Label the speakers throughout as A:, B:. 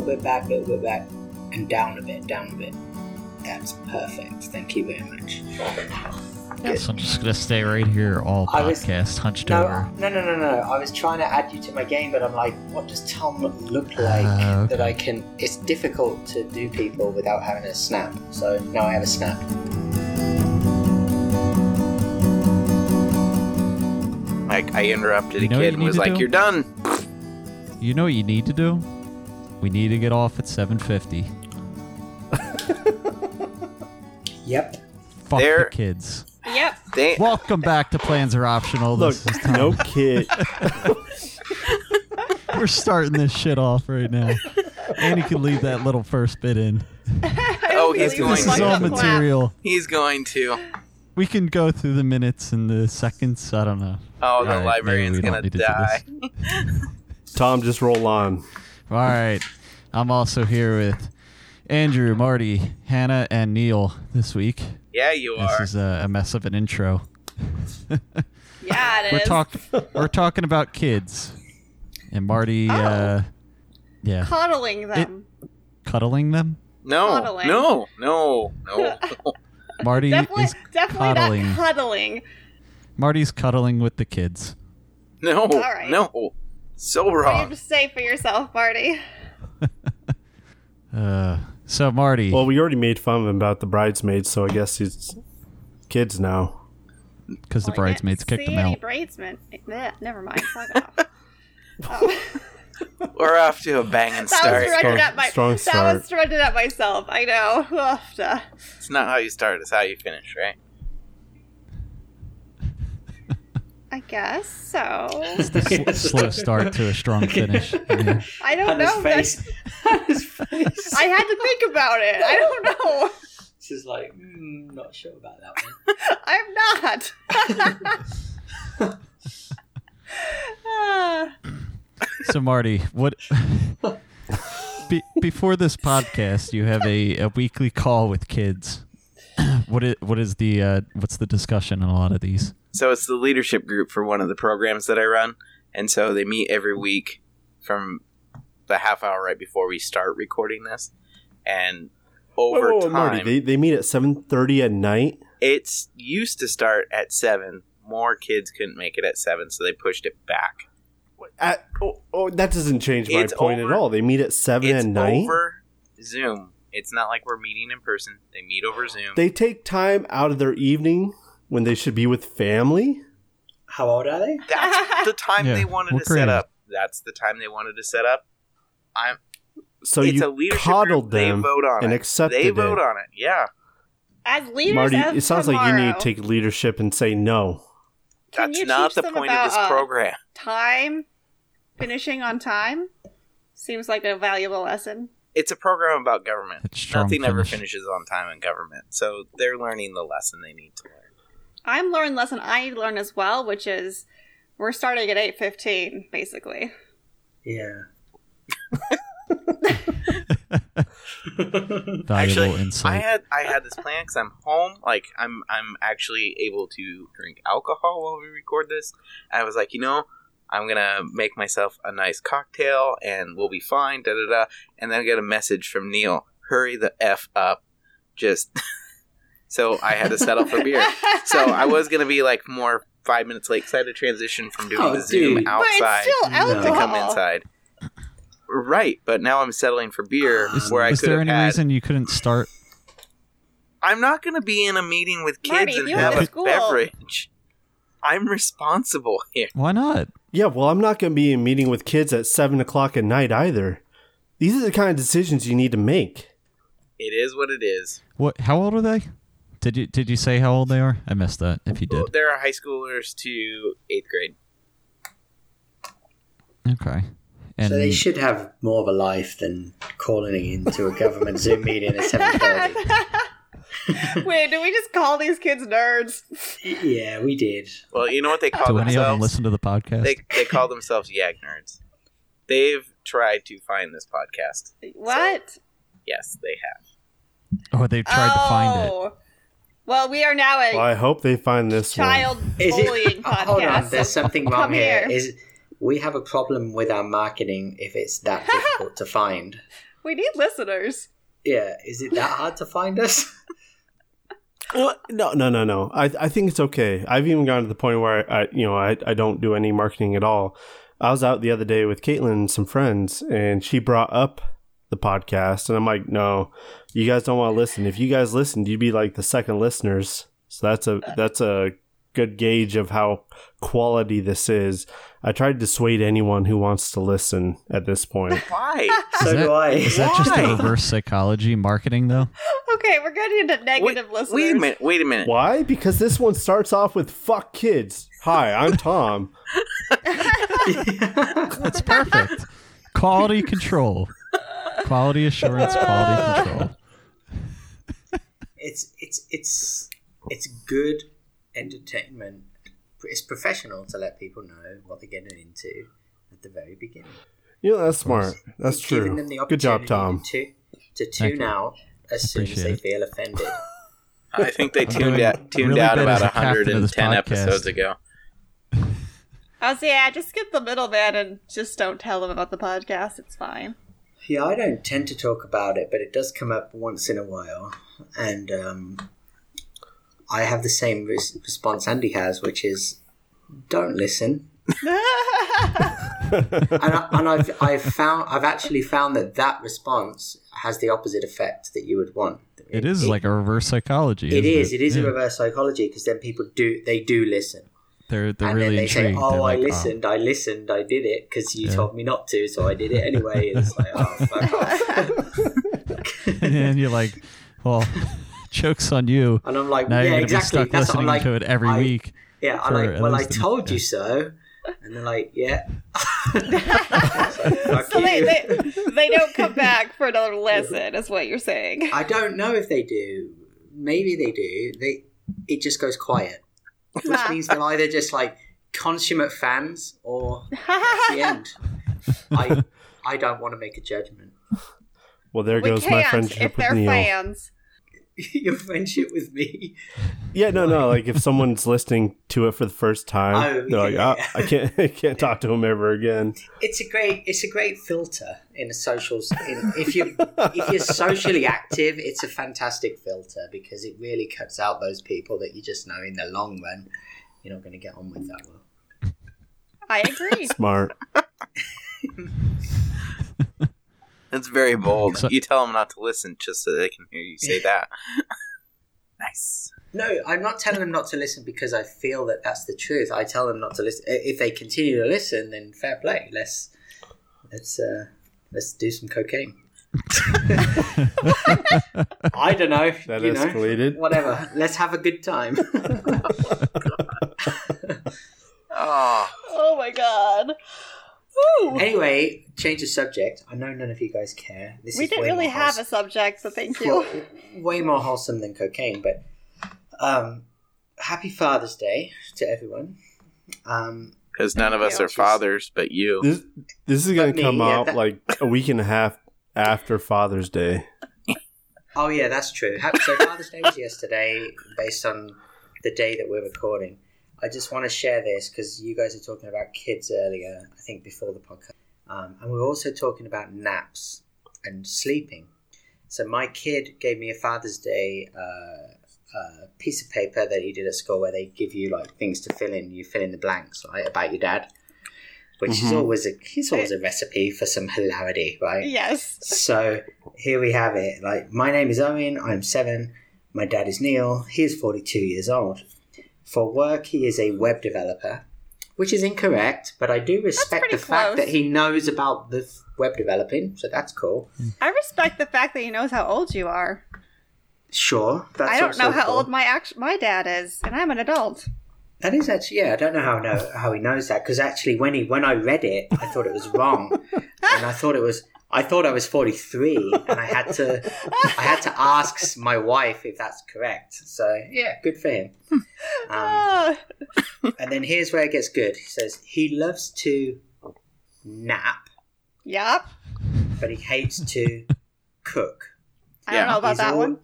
A: little bit back, a little bit back, and down a bit, down a bit. That's perfect. Thank you very much.
B: So I'm just gonna stay right here all
A: I was-
B: podcast, hunched
A: No,
B: over.
A: no, no, no, no. I was trying to add you to my game, but I'm like, what does Tom look like
B: Ah,
A: that. I can? It's difficult to do people without having a snap. So now I have a snap.
C: Like I interrupted
B: You
C: a kid and
B: need
C: was like,
B: do?
C: "You're done."
B: You know what you need to do? We need to get off at 7:50.
A: Yep.
B: Fuck
C: There-
B: the kids.
D: Yep.
C: They
B: Welcome back to Plans Are Optional.
E: Look,
B: This is Tom.
E: no kid.
B: We're starting this shit off right now. Andy can leave that little first bit in.
C: Oh, he's
D: Really
C: going
B: This is all material.
C: He's going to.
B: We can go through the minutes and the seconds. I don't know.
C: Oh, the
B: All right,
C: librarian's gonna
B: don't to
C: die.
B: this.
E: Tom, just roll on.
B: All right. I'm also here with Andrew, Marty, Hannah, and Neil this week.
C: Yeah, you
B: This
C: are.
B: This is a, a mess of an intro.
D: Yeah, it
B: We're
D: is.
B: talk we're talking about kids. And Marty
D: Oh.
B: uh yeah,
D: Cuddling them.
B: cuddling them.
C: No,
D: Cuddling.
C: no, no, no.
B: Marty
D: definitely,
B: is
D: definitely
B: cuddling.
D: not cuddling.
B: Marty's cuddling with the kids.
C: no,
D: right.
C: no. So
D: What do you have to say for yourself, Marty?
B: Uh so Marty,
E: Well, we already made fun of him about the bridesmaids, so I guess he's kids now.
B: because the
D: Well, I
B: bridesmaids kicked
D: see
B: him
D: any
B: out.
D: Bridesmaid. Never mind. Fuck off. Oh.
C: We're off to a banging start.
D: That was
C: start.
D: directed at my.
E: strong
D: that was directed at myself. I know.
C: It's not how you start; it's how you finish, right?
D: I guess so.
B: Sl- slow start to a strong finish. Yeah.
D: I don't
A: Hannah's
D: know.
A: face.
D: That's-
A: Hannah's face.
D: I had to think about it. I don't know.
A: She's like, mm, not sure about that one.
D: I'm not.
B: So Marty, what be, before this podcast, you have a, a weekly call with kids. what is what is the uh, what's the discussion on a lot of these?
C: So it's the leadership group for one of the programs that I run, and so they meet every week from the half hour right before we start recording this, and over
E: Whoa, whoa, whoa,
C: time,
E: Marty, they, they meet at 7.30 at night?
C: it's used to start at seven. More kids couldn't make it at seven, so they pushed it back.
E: At, oh, oh, that doesn't change my
C: It's
E: point
C: over-
E: at all. They meet at 7
C: it's
E: at night?
C: over Zoom. It's not like we're meeting in person. They meet over Zoom.
E: They take time out of their evening when they should be with family?
A: How old are they?
C: That's the time
B: Yeah,
C: they wanted
B: we're
C: to set
B: creative.
C: up. That's the time they wanted to set up. I'm.
E: So
C: it's
E: you
C: a leadership
E: coddled
C: group. They
E: them
C: vote on
E: and
C: it.
E: accepted
C: They
E: it.
C: vote on it. Yeah,
D: As leaders
E: Marty,
D: of
E: it sounds like you need
D: tomorrow,
E: to take leadership and say no.
D: Can
C: that's
D: you
C: not
D: teach
C: the
D: them
C: point of
D: about,
C: this
D: uh,
C: program.
D: time finishing on time seems like a valuable lesson.
C: It's a program about government.
B: It's strong
C: Nothing ever finishes on time in government, so they're learning the lesson they need to learn.
D: I'm learning lesson I learned as well, which is we're starting at eight fifteen, basically.
A: Yeah.
B: Valuable
C: Actually,
B: insight.
C: I had I had this plan because I'm home. Like I'm I'm actually able to drink alcohol while we record this. I was like, you know, I'm gonna make myself a nice cocktail and we'll be fine. Da da da. And then I get a message from Neil. Hurry the f up. Just so I had to settle for beer. So I was gonna be like more five minutes late because I had to transition from doing
A: Oh,
C: the Zoom
A: dude.
C: outside
D: still
A: No.
D: alcohol.
C: to come inside. Right, but now I'm settling for beer um,
B: is
C: where I
B: is
C: could
B: there any
C: had.
B: reason you couldn't start?
C: I'm not going to be in a meeting with kids
D: Marty,
C: and have a
D: school-
C: beverage. I'm responsible here.
B: Why not?
E: Yeah, well, I'm not going to be in meeting with kids at 7 o'clock at night either. These are the kind of decisions you need to make.
C: It is what it is.
B: What? How old are they? Did you did you say how old they are? I missed that. If you did,
C: There are high schoolers to eighth grade.
B: okay. And
A: so they should have more of a life than calling into a government Zoom meeting at seven thirty.
D: Wait, do we just call these kids nerds?
A: Yeah, we did.
C: Well, you know what they call
B: do any of them
C: themselves?
B: listen to the podcast?
C: They, they call themselves Yag Nerds. They've tried to find this podcast.
D: What?
C: Yes, they have.
B: oh, they've tried to find it.
D: Oh. Well, we are now a
E: Well, I hope they find this
D: child
A: Is
D: bullying
A: it? Oh, hold on,
D: podcast.
A: there's something
D: Come
A: wrong here.
D: here.
A: Is we have a problem with our marketing if it's that difficult to find.
D: We need listeners.
A: Yeah, is it that hard to find us?
E: Well, no, no, no, no. I, I think it's okay. I've even gotten to the point where I, you know, I, I don't do any marketing at all. I was out the other day with Caitlin and some friends, and she brought up the podcast, and I'm like, no, you guys don't want to listen. If you guys listened, you'd be like the second listeners. So that's a that's a good gauge of how quality this is. I tried to dissuade anyone who wants to listen at this point.
C: Why?
A: so
B: Is that-
A: do I.
B: Is that just
C: Why?
B: a reverse psychology marketing, though?
D: Okay, we're getting into
C: Wait,
D: negative listeners.
C: wait a minute. Wait a minute.
E: Why? Because this one starts off with "fuck kids." Hi, I'm Tom.
B: That's perfect. quality control. Quality assurance, quality control.
A: it's it's it's it's good entertainment. It's professional to let people know what they're getting into at the very beginning.
E: Yeah, that's smart. That's
A: Giving
E: true.
A: them the
E: Good job,
A: opportunity
E: Tom.
A: To, to tune
B: you.
A: out as soon as they
B: it.
A: feel offended.
C: I think they tuned
B: doing
C: out tuned
B: really
C: out about
B: a captain of this
C: 110 episodes ago.
D: I was yeah, just skip the middleman and just don't tell them about the podcast. It's fine.
A: Yeah, I don't tend to talk about it, but it does come up once in a while, and um, I have the same res- response Andy has, which is, "Don't listen." and I, and I've I've found I've actually found that that response has the opposite effect that you would want.
B: It is like a reverse psychology.
A: it is it is
B: Yeah.
A: a reverse psychology because then people do they do listen
B: They're they're
A: and
B: really
A: then they say,
B: intrigued.
A: "Oh,
B: They're
A: I
B: like, oh.
A: listened, I listened, I did it because you
B: Yeah.
A: told me not to, so I did it anyway." And it's like, "Oh, fuck off."
B: and you're like, well, jokes on you.
A: And I'm like,
B: Now
A: "Yeah,
B: you're gonna
A: exactly."
B: be stuck
A: That's what I'm
B: listening
A: like.
B: to it every
A: I-
B: week.
A: Yeah, I'm like, "Well, I
B: least a-
A: told you
B: yeah.
A: so," and they're like, "Yeah." Fuck
D: so they, they they don't come back for another lesson, is what you're saying.
A: I don't know if they do. Maybe they do. They it just goes quiet, which means they're either just like consummate fans or that's the end. I I don't want to make a judgment.
E: Well, there
D: we
E: goes my
D: can't
E: friendship
D: if
E: with
D: they're
E: Neil.
D: fans.
A: Your friendship with me.
E: Yeah, no, no. Like if someone's listening to it for the first time,
A: Oh,
E: they're like,
A: yeah.
E: oh, I can't, I can't talk to him ever again.
A: It's a great it's a great filter in a socials. In, if you if you're socially active, it's a fantastic filter because it really cuts out those people that you just know in the long run you're not going to get on with that well.
D: I agree.
E: Smart.
C: That's very bold.
B: So-
C: you tell them not to listen just so they can hear you say that. nice.
A: No, I'm not telling them not to listen because I feel that that's the truth. I tell them not to listen. If they continue to listen, then fair play. Let's let's uh, let's do some cocaine. I don't know.
E: That
A: you know, whatever. Let's have a good time.
C: Oh,
D: oh my god. Woo.
A: anyway, change the subject. I know none of you guys care. This
D: We
A: is
D: didn't really
A: more
D: have a subject, so thank you.
A: well, way more wholesome than cocaine. But um, happy Father's Day to everyone. Um,
C: because none of us are fathers, but you.
E: This this is gonna come
A: yeah,
E: out
A: that-
E: like a week and a half after Father's Day.
A: Oh yeah, that's true. So Father's Day was yesterday, based on the day that we're recording. I just want to share this because you guys are talking about kids earlier. I think before the podcast, um, and we we're also talking about naps and sleeping. So my kid gave me a Father's Day uh, uh, piece of paper that he did at school, where they give you like things to fill in. You fill in the blanks, right, about your dad, which is
E: Mhm.
A: always a it's always a recipe for some hilarity, right?
D: Yes.
A: So here we have it. Like, my name is Owen. I'm seven. My dad is Neil. He is 42 years old. For work, he is a web developer, which is incorrect, but I do respect the fact
D: close.
A: that he knows about the web developing, so that's cool.
D: I respect the fact that he knows how old you are.
A: Sure, that's
D: I don't know how
A: cool.
D: old my act- my dad is, and I'm an adult.
A: That is actually yeah. I don't know how know how he knows that because actually when he when I read it, I thought it was wrong, and I thought it was I thought I was forty three, and I had to I had to ask my wife if that's correct. So yeah, good for him. Um, and then here's where it gets good. He says he loves to nap,
D: Yep.
A: but he hates to cook.
D: I
C: Yeah.
D: don't know about
A: He's
D: that
A: all-
D: one.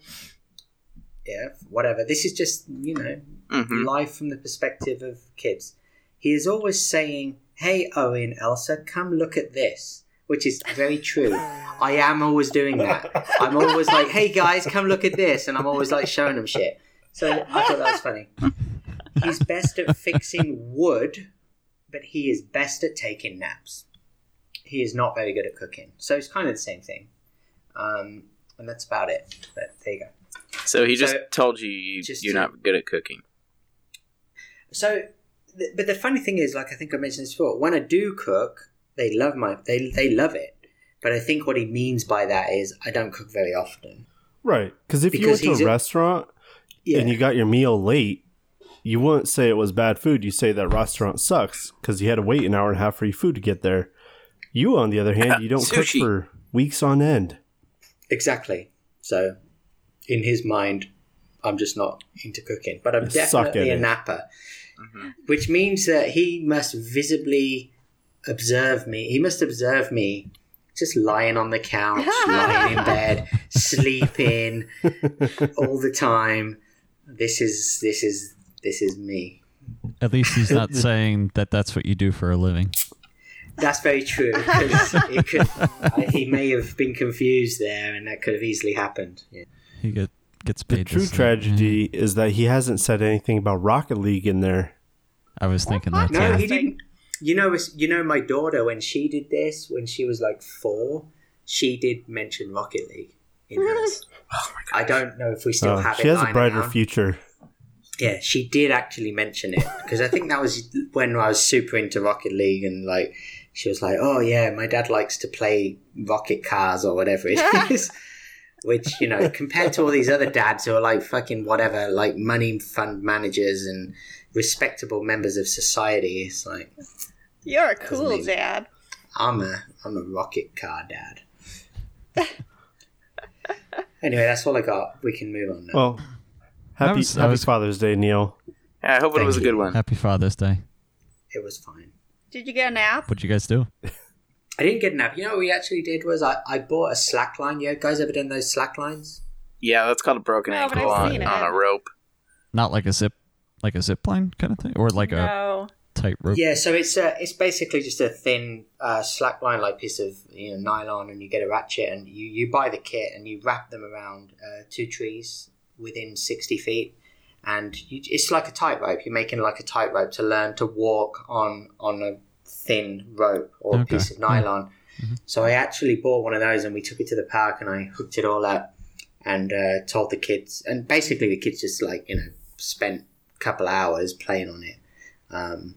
A: Yeah, whatever. This is just you know
C: hmm
A: life from the perspective of kids. He is always saying, Hey, Owen, Elsa, come look at this. Which is very true. I am always doing that. I'm always like, "Hey guys, come look at this," and I'm always like showing them shit. So I thought that was funny. He's best at fixing wood, but he is best at taking naps. He is not very good at cooking, so it's kind of the same thing. Um, and that's about it. But there you go.
C: So he just
A: So-
C: told you, you
A: just
C: you're
A: to-
C: not good at cooking.
A: So, th- but the funny thing is, like I think I mentioned this before, when I do cook, they love my they they love it. But I think what he means by that is I don't cook very often.
E: Right. Because if you went to a
A: a-
E: restaurant
A: Yeah,
E: and you got your meal late, you wouldn't say it was bad food. You say that restaurant sucks because you had to wait an hour and a half for your food to get there. You, on the other hand, you don't cook for weeks on end.
A: exactly. So, in his mind, I'm just not into cooking, but I'm
E: You suck
A: definitely a
E: it.
A: napper,
C: Mhm.
A: which means that he must visibly observe me. He must observe me just lying on the couch, lying in bed, sleeping all the time. This is this is this is me.
B: At least he's not saying that that's what you do for a living.
A: That's very true. 'cause it could, I, he may have been confused there, and that could have easily happened. Yeah.
B: He get, gets
E: The
B: paid. to
E: true
B: sleep.
E: tragedy is that he hasn't said anything about Rocket League in there.
B: I was thinking that
A: No,
B: too.
A: he didn't. You know, you know, my daughter when she did this when she was like four, she did mention Rocket League in hers. Oh I don't know if we still
E: Oh,
A: have it.
E: she has a
A: lying
E: brighter
A: around.
E: future.
A: Yeah, she did actually mention it because I think that was when I was super into Rocket League and like she was like, "Oh yeah, my dad likes to play rocket cars or whatever it is." Which you know, compared to all these other dads who are like fucking whatever, like money fund managers and respectable members of society, it's like
D: You're a cool
A: mean-
D: dad.
A: I'm a I'm a rocket car dad. anyway, that's all I got. We can move on now.
E: Well, happy,
B: was-
E: happy
B: was-
E: Father's Day, Neil.
C: Yeah, I hope it
A: Thank
C: was a good one.
B: Happy Father's Day.
A: it was fine.
D: Did you get a nap?
B: What'd you guys do?
A: I didn't get a nap. You know what we actually did was I, I bought a slack line. You guys ever done those slack lines?
C: Yeah, that's called a broken
D: No,
C: ankle on, on a rope.
B: Not like a zip, like a zip line kind of thing, or like a
D: no.
B: tight rope.
A: Yeah, so it's uh, it's basically just a thin uh, slack line like piece of you know nylon, and you get a ratchet, and you, you buy the kit, and you wrap them around uh, two trees within sixty feet, and you, it's like a tightrope. You're making like a tightrope to learn to walk on on a thin rope or a piece of
B: yeah.
A: nylon.
B: Mhm.
A: So I actually bought one of those, and we took it to the park, and I hooked it all up, and uh, told the kids, and basically the kids just like you know spent a couple hours playing on it. Um,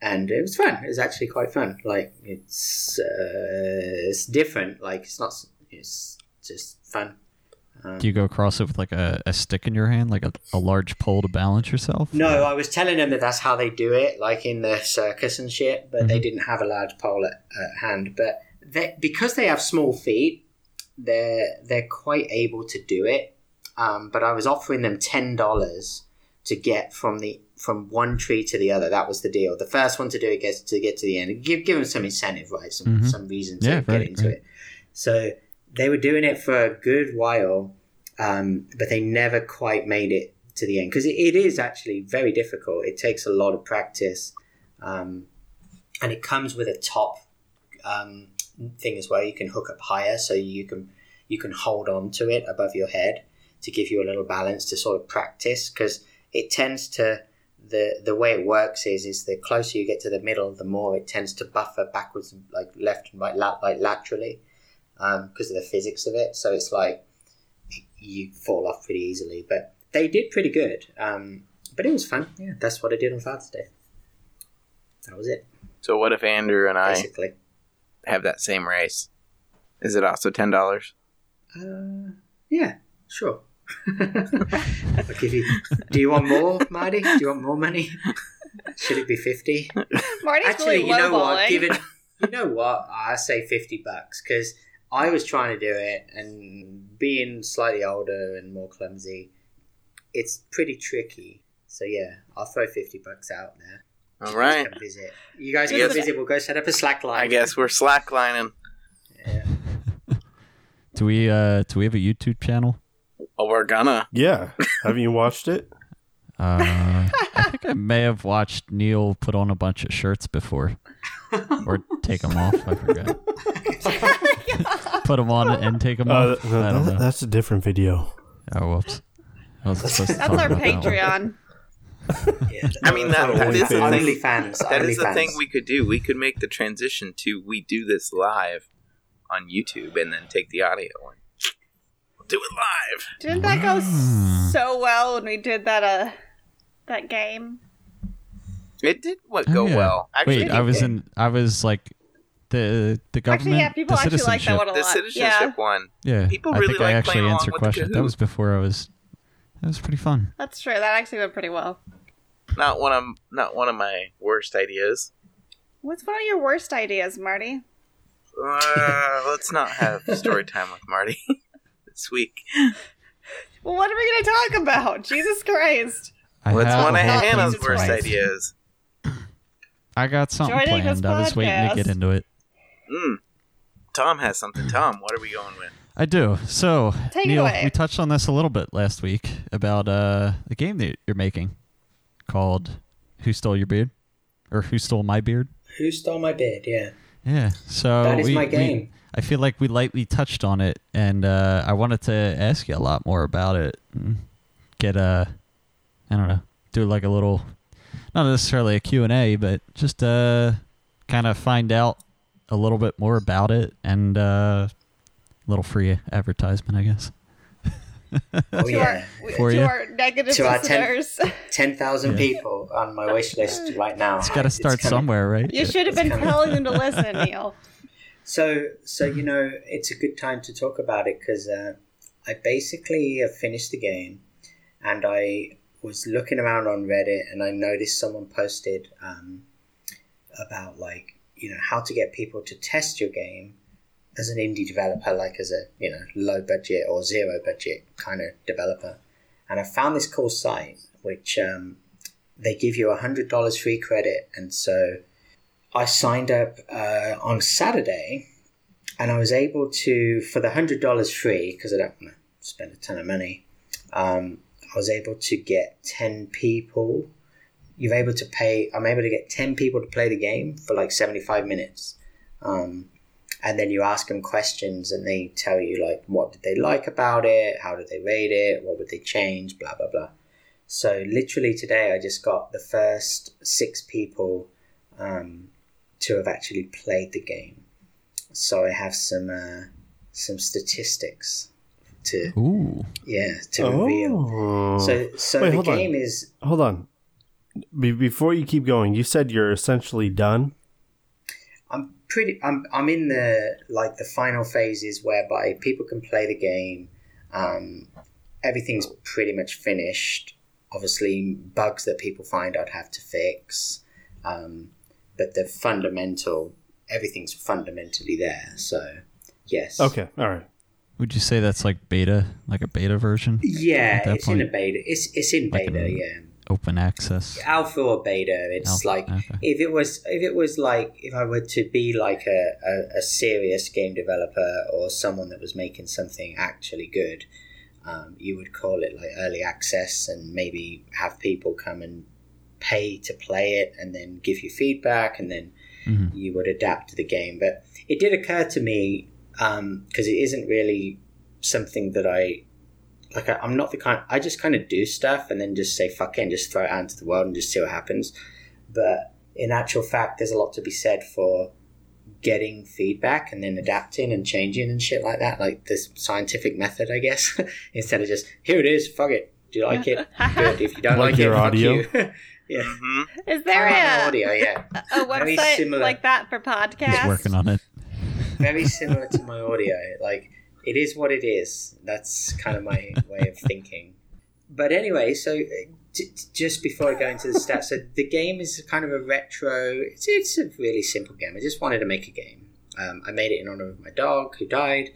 A: and it was fun. It was actually quite fun. Like it's uh, it's different. Like it's not. It's just fun. Um,
B: Do you go across it with like a, a stick in your hand, like a, a large pole to balance yourself?
A: no, I was telling them that that's how they do it, like in the circus and shit. But they
B: Mhm.
A: didn't have a large pole at, at hand. But they, because they have small feet, they're they're quite able to do it. Um, but I was offering them ten dollars to get from the from one tree to the other. That was the deal. The first one to do it gets to get to the end. Give give them some incentive, right? Some
B: Mhm.
A: some reason to
B: Yeah,
A: get
B: right,
A: into
B: right.
A: it. So they were doing it for a good while, um, but they never quite made it to the end because it, it is actually very difficult. It takes a lot of practice, um, and it comes with a top um, thing as well. You can hook up higher, so you can you can hold on to it above your head to give you a little balance to sort of practice because it tends to the the way it works is is the closer you get to the middle, the more it tends to buffer backwards, and like left and right, la- like laterally, because of the physics of it. So it's like you fall off pretty easily. But they did pretty good. Um, but it was fun. Yeah, that's what I did on Father's Day. That was it,
C: So what if Andrew and I
A: basically.
C: have that same race? Is it also ten dollars?
A: Uh, yeah, sure. I'll give you. Do you want more, Marty? Do you want more money? Should it be fifty?
D: Marty's
A: Actually,
D: really
A: you know what?
D: lowballing.
A: Given you know what, I say fifty bucks because I was trying to do it, and being slightly older and more clumsy, it's pretty tricky. So yeah, I'll throw fifty bucks out there.
C: All right.
A: You guys come visit. You guys
C: I
A: come visit. We'll go set up a slack line.
C: I guess we're slacklining.
A: Yeah.
B: Do we uh do we have a YouTube channel?
C: Oh, we're gonna.
E: Yeah. Haven't you watched it?
B: Uh, I think I may have watched Neil put on a bunch of shirts before. or take them off. I forgot. Put them on and take them
E: Uh,
B: off.
E: no,
B: I don't
E: that-
B: know.
E: that's a different video.
B: Oh, whoops. I was supposed to
D: That's
B: talk
D: our
B: about that.
D: Patreon.
A: Yeah.
C: I mean, that,
E: not
C: that is the
E: OnlyFans.
C: thing.
A: OnlyFans.
C: That is the
A: OnlyFans.
C: thing we could do. We could make the transition to we do this live on YouTube and then take the audio and we'll do it live.
D: Didn't that go so well when we did that uh that game?
C: It did what
B: Oh,
C: go
B: yeah.
C: well. Actually,
B: Wait, I was in. I was like the the government.
D: Actually, yeah, people
B: the
D: actually like
B: citizenship.
D: that one a
C: the citizenship
D: Yeah,
C: one.
B: Yeah,
C: People
B: I
C: really
B: think I
C: like
B: actually
C: playing along
B: answered
C: with the
B: questions. That was before I was. That was pretty fun.
D: that's true. That actually went pretty well.
C: Not one of not one of my worst ideas.
D: What's one of your worst ideas, Marty?
C: Uh, let's not have story time with Marty this week.
D: Well, what are we going to talk about? Jesus Christ!
B: I
C: What's
B: have
C: one of Hannah's
D: Jesus
C: worst
D: Christ.
C: ideas?
B: I got something
D: Joining this
B: planned. I was waiting to get into it.
C: Mm. Tom has something. Tom, what are we going with?
B: I do. So,
D: Take it
B: Neil,
D: away.
B: we touched on this a little bit last week about uh, the game that you're making called "Who Stole Your Beard" or "Who Stole My Beard."
A: Who stole my beard? Yeah.
B: Yeah. So
A: That is
B: we-
A: my
B: we- I feel like we lightly touched on it, and uh, I wanted to ask you a lot more about it. Get a, I don't know, do like a little, not necessarily a Q and A, but just uh, kind of find out a little bit more about it, and uh, a little free advertisement, I guess.
A: Oh
D: to
A: yeah.
D: our,
B: For
D: to
B: you.
D: our negative
A: To our ten-
D: listeners,
A: Ten thousand
B: Yeah.
A: people on my wish list right now.
B: It's got to start
A: coming.
B: somewhere, right?
D: you should have been
A: coming.
D: telling them to listen, Neil.
A: So, so you know, it's a good time to talk about it because uh, I basically have finished the game, and I was looking around on Reddit, and I noticed someone posted um, about like you know how to get people to test your game as an indie developer, like as a you know low budget or zero budget kind of developer, and I found this cool site which um, they give you a hundred dollars free credit, and so I signed up uh, on Saturday, and I was able to for the hundred dollars free because I don't want to spend a ton of money. Um, I was able to get ten people. You're able to pay. I'm able to get ten people to play the game for like seventy five minutes, um, and then you ask them questions, and they tell you like what did they like about it, how did they rate it, what would they change, blah blah blah. So literally today, I just got the first six people um, to have actually played the game. So I have some uh, some statistics to
B: Ooh.
A: yeah to reveal.
E: Oh.
A: So so
E: Wait,
A: the
E: hold on.
A: game is
E: Hold on. Be- before you keep going, you said you're essentially done.
A: I'm pretty I'm I'm in the like the final phases whereby people can play the game. Um, everything's pretty much finished. Obviously, bugs that people find I'd have to fix, um, but the fundamental everything's fundamentally there. So yes,
E: Okay, all right.
B: Would you say that's like beta, like a beta version,
A: Yeah,
B: At that
A: it's in a beta. It's it's in
B: Like
A: beta.
B: an-
A: yeah,
B: open access?
A: alpha or beta. It's
B: Alpha,
A: like
B: okay.
A: if it was if it was like if I were to be like a, a, a serious game developer or someone that was making something actually good, um, you would call it like early access and maybe have people come and pay to play it and then give you feedback and then
B: Mhm.
A: you would adapt to the game. But it did occur to me because it isn't really something that I like. I, I'm not the kind. I just kind of do stuff and then just say fuck it and just throw it out into the world and just see what happens. But in actual fact, there's a lot to be said for getting feedback and then adapting and changing and shit like that. Like this scientific method, I guess, instead of just here it is, fuck it. Do you like it? Good. If you don't
E: Like
A: like,
E: your
A: it, fuck
E: audio?
A: you. yeah.
C: hmm
D: Is there
A: Kind
D: a,
A: audio? Yeah.
D: a
A: Very
D: website
A: similar.
D: like that for podcasts?
B: He's working on it.
A: very similar to my audio. Like it is what it is. That's kind of my way of thinking. But anyway, so uh, j- just before I go into the stats, so the game is kind of a retro. It's, it's a really simple game. I just wanted to make a game. Um, I made it in honor of my dog who died.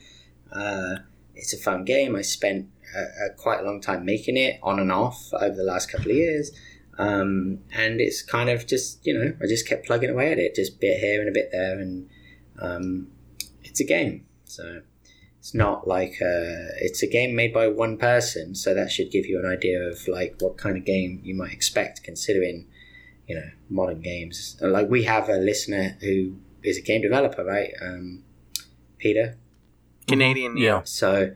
A: Uh, it's a fun game. I spent a, a quite a long time making it on and off over the last couple of years. Um, and it's kind of just, you know, I just kept plugging away at it, just bit here and a bit there. And um, it's a game. So it's not like a, it's a game made by one person. So that should give you an idea of like what kind of game you might expect, considering, you know modern games. Like we have a listener who is a game developer, right? Um, Peter.
C: Canadian Neil.
E: Yeah.
A: So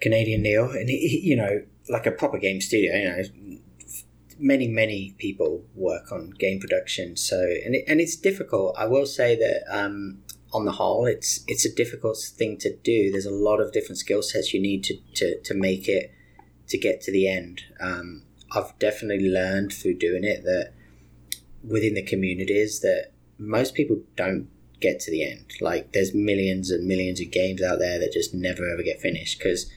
A: Canadian Neil, and he, he- you know, like a proper game studio. You know, many many people work on game production. So and it, and it's difficult. I will say that um, on the whole, it's it's a difficult thing to do. There's a lot of different skill sets you need to to to make it to get to the end. Um, I've definitely learned through doing it that within the communities that most people don't get to the end. Like there's millions and millions of games out there that just never ever get finished because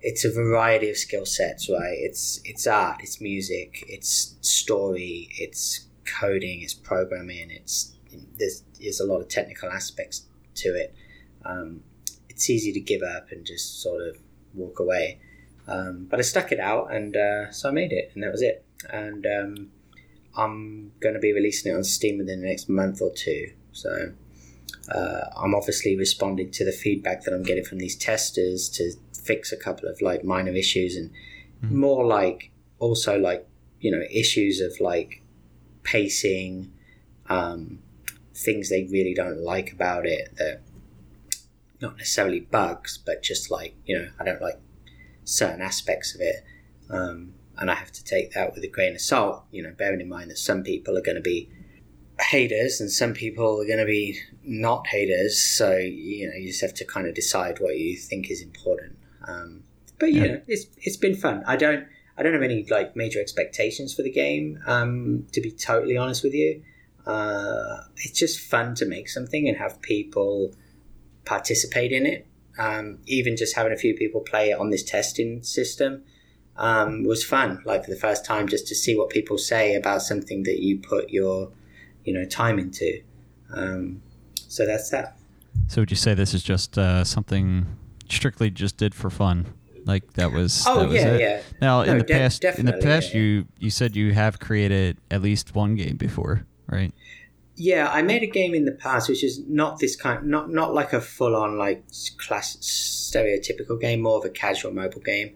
A: it's a variety of skill sets, right? It's it's art, it's music, it's story, it's coding, it's programming, it's there's there's a lot of technical aspects to it. Um, it's easy to give up and just sort of walk away. Um, but I stuck it out, and uh, so I made it, and that was it. And um, I'm going to be releasing it on Steam within the next month or two. So uh, I'm obviously responding to the feedback that I'm getting from these testers to fix a couple of like minor issues and more like also like you know issues of like pacing, um, things they really don't like about it that not necessarily bugs, but just like you know I don't like certain aspects of it. Um, and I have to take that with a grain of salt, you know, bearing in mind that some people are going to be haters and some people are going to be not haters. So, you know, you just have to kind of decide what you think is important. Um, but, you
B: Yeah.
A: know, it's, it's been fun. I don't, I don't have any like major expectations for the game, um, to be totally honest with you. Uh, it's just fun to make something and have people participate in it. Um, even just having a few people play it on this testing system um, was fun. Like for the first time, just to see what people say about something that you put your, you know, time into. Um, so that's that.
B: So would you say this is just uh, something strictly just did for fun? Like that was.
A: Oh
B: that was
A: yeah,
B: it?
A: yeah.
B: Now in the
A: de-
B: past, in the past,
A: yeah.
B: you you said you have created at least one game before, right?
A: Yeah, I made a game in the past which is not this kind, not not like a full on like class stereotypical game, more of a casual mobile game,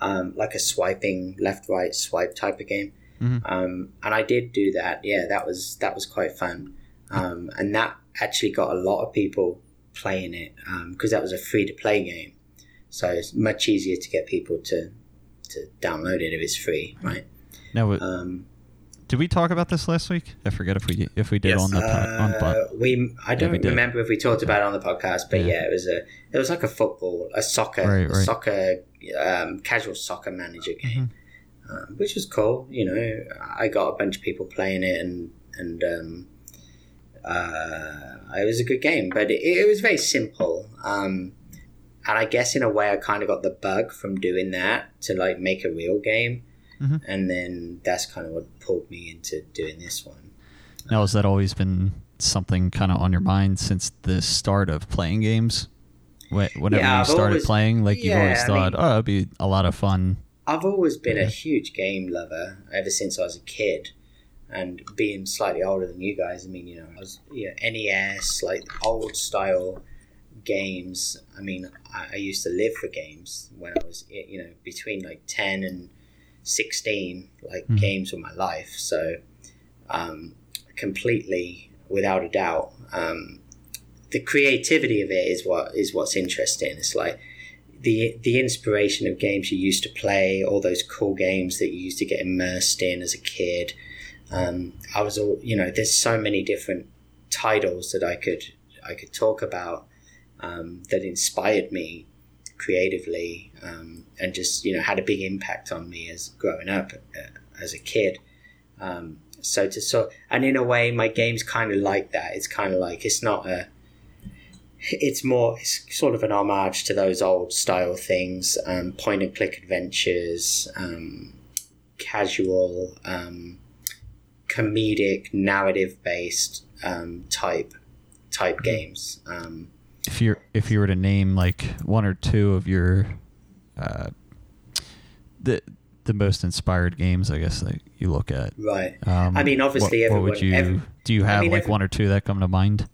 A: um, like a swiping left right swipe type of game.
B: Mhm.
A: Um, and I did do that. Yeah, that was that was quite fun, um, and that actually got a lot of people playing it because that was a free to play game. So it's much easier to get people to to download it if it's free, right?
B: Now, w-
A: Um,
B: did we talk about this last week? I forget if we if we did
C: Yes.
B: on the pod, on the pod.
A: Uh, we I don't
B: we did.
A: remember if we talked about it on the podcast, but
B: Yeah.
A: yeah. it was a it was like a football, a soccer,
B: Right,
A: a soccer, um, casual soccer manager game,
B: Mm-hmm.
A: um, which was cool. You know, I got a bunch of people playing it, and and um, uh, it was a good game, but it, it was very simple. Um, and I guess in a way, I kind of got the bug from doing that to like make a real game,
B: Mhm.
A: and then that's kind of what pulled me into doing this one.
B: Now, has that always been something kind of on your mind since the start of playing games? Whenever
A: Yeah,
B: you started
A: always-
B: playing, like you've
A: yeah,
B: always
A: I
B: thought,
A: mean-
B: oh, it'd be a lot of fun.
A: I've always been
B: Yeah.
A: a huge game lover ever since I was a kid, and being slightly older than you guys. I mean, you know, I was you know, NES, like old style games. I mean, I, I used to live for games when I was you know between like ten and sixteen. Like
B: Mhm.
A: games of my life, so um, completely without a doubt. Um, the creativity of it is what is what's interesting. It's like the the inspiration of games you used to play, all those cool games that you used to get immersed in as a kid. Um, I was all you know. There's so many different titles that I could I could talk about um, that inspired me creatively um, and just you know had a big impact on me as growing up uh, as a kid. Um, so to so and in a way, my game's kind of like that. It's kind of like it's not a it's more it's sort of an homage to those old style things um, point and click adventures um, casual um, comedic narrative based um, type type games um,
B: If you if you were to name like one or two of your uh, the the most inspired games, I guess that you look at.
A: right
B: Um,
A: I mean, obviously
B: what, what would you
A: every-
B: do? You
A: I
B: have
A: mean,
B: like
A: every-
B: one or two that come to mind?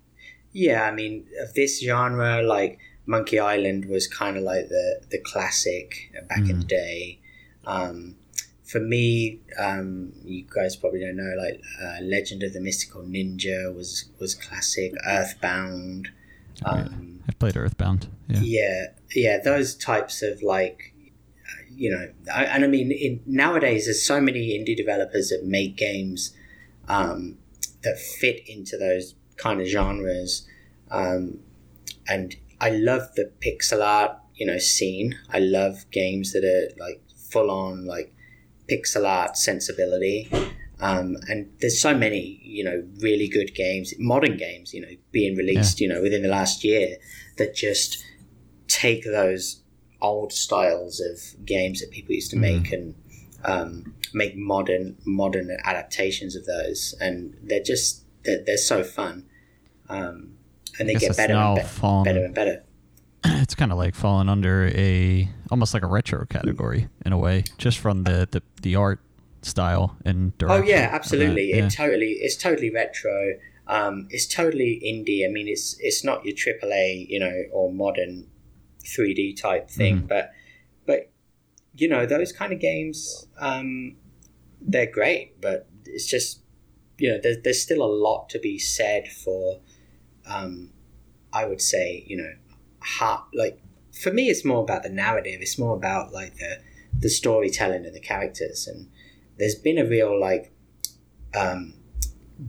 A: yeah i mean of this genre like monkey island was kind of like the the classic back in the day um, for me, um, you guys probably don't know, like uh, Legend of the Mystical Ninja was was classic. Earthbound.
B: Oh, yeah.
A: Um,
B: I played Earthbound. Yeah.
A: yeah, yeah, those types of like, uh, you know, I, and I mean, in, nowadays there's so many indie developers that make games um, that fit into those kind of genres, um, and I love the pixel art, you know, scene. I love games that are like full on like pixel art sensibility. Um, and there's so many, you know, really good games, modern games, you know, being released, you know, within the last year that just take those old styles of games that people used to
B: Mhm.
A: make and um, make modern modern adaptations of those, and they're just they're, they're so fun, um, and they get better and be-
B: fallen-
A: better and better.
B: it's kind of like falling under a almost like a retro category in a way, just from the the, the art style and
A: Oh yeah,
B: of that,
A: absolutely.
B: yeah.
A: It totally it's totally retro. Um, it's totally indie. I mean, it's it's not your AAA, you know, or modern 3D type thing,
B: Mm-hmm.
A: but but you know those kind of games, um, they're great. But it's just you know there's there's still a lot to be said for. Um, I would say you know, heart like for me, it's more about the narrative. It's more about like the the storytelling and the characters and there's been a real like um,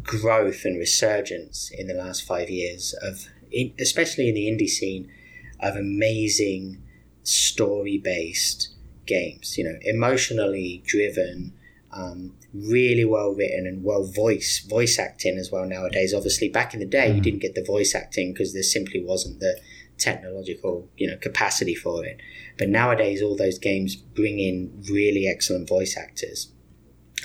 A: growth and resurgence in the last five years of in, especially in the indie scene of amazing story based games you know emotionally driven um, really well written and well voice voice acting as well nowadays obviously back in the day you
B: Mhm.
A: didn't get the voice acting because there simply wasn't the technological you know capacity for it but nowadays all those games bring in really excellent voice actors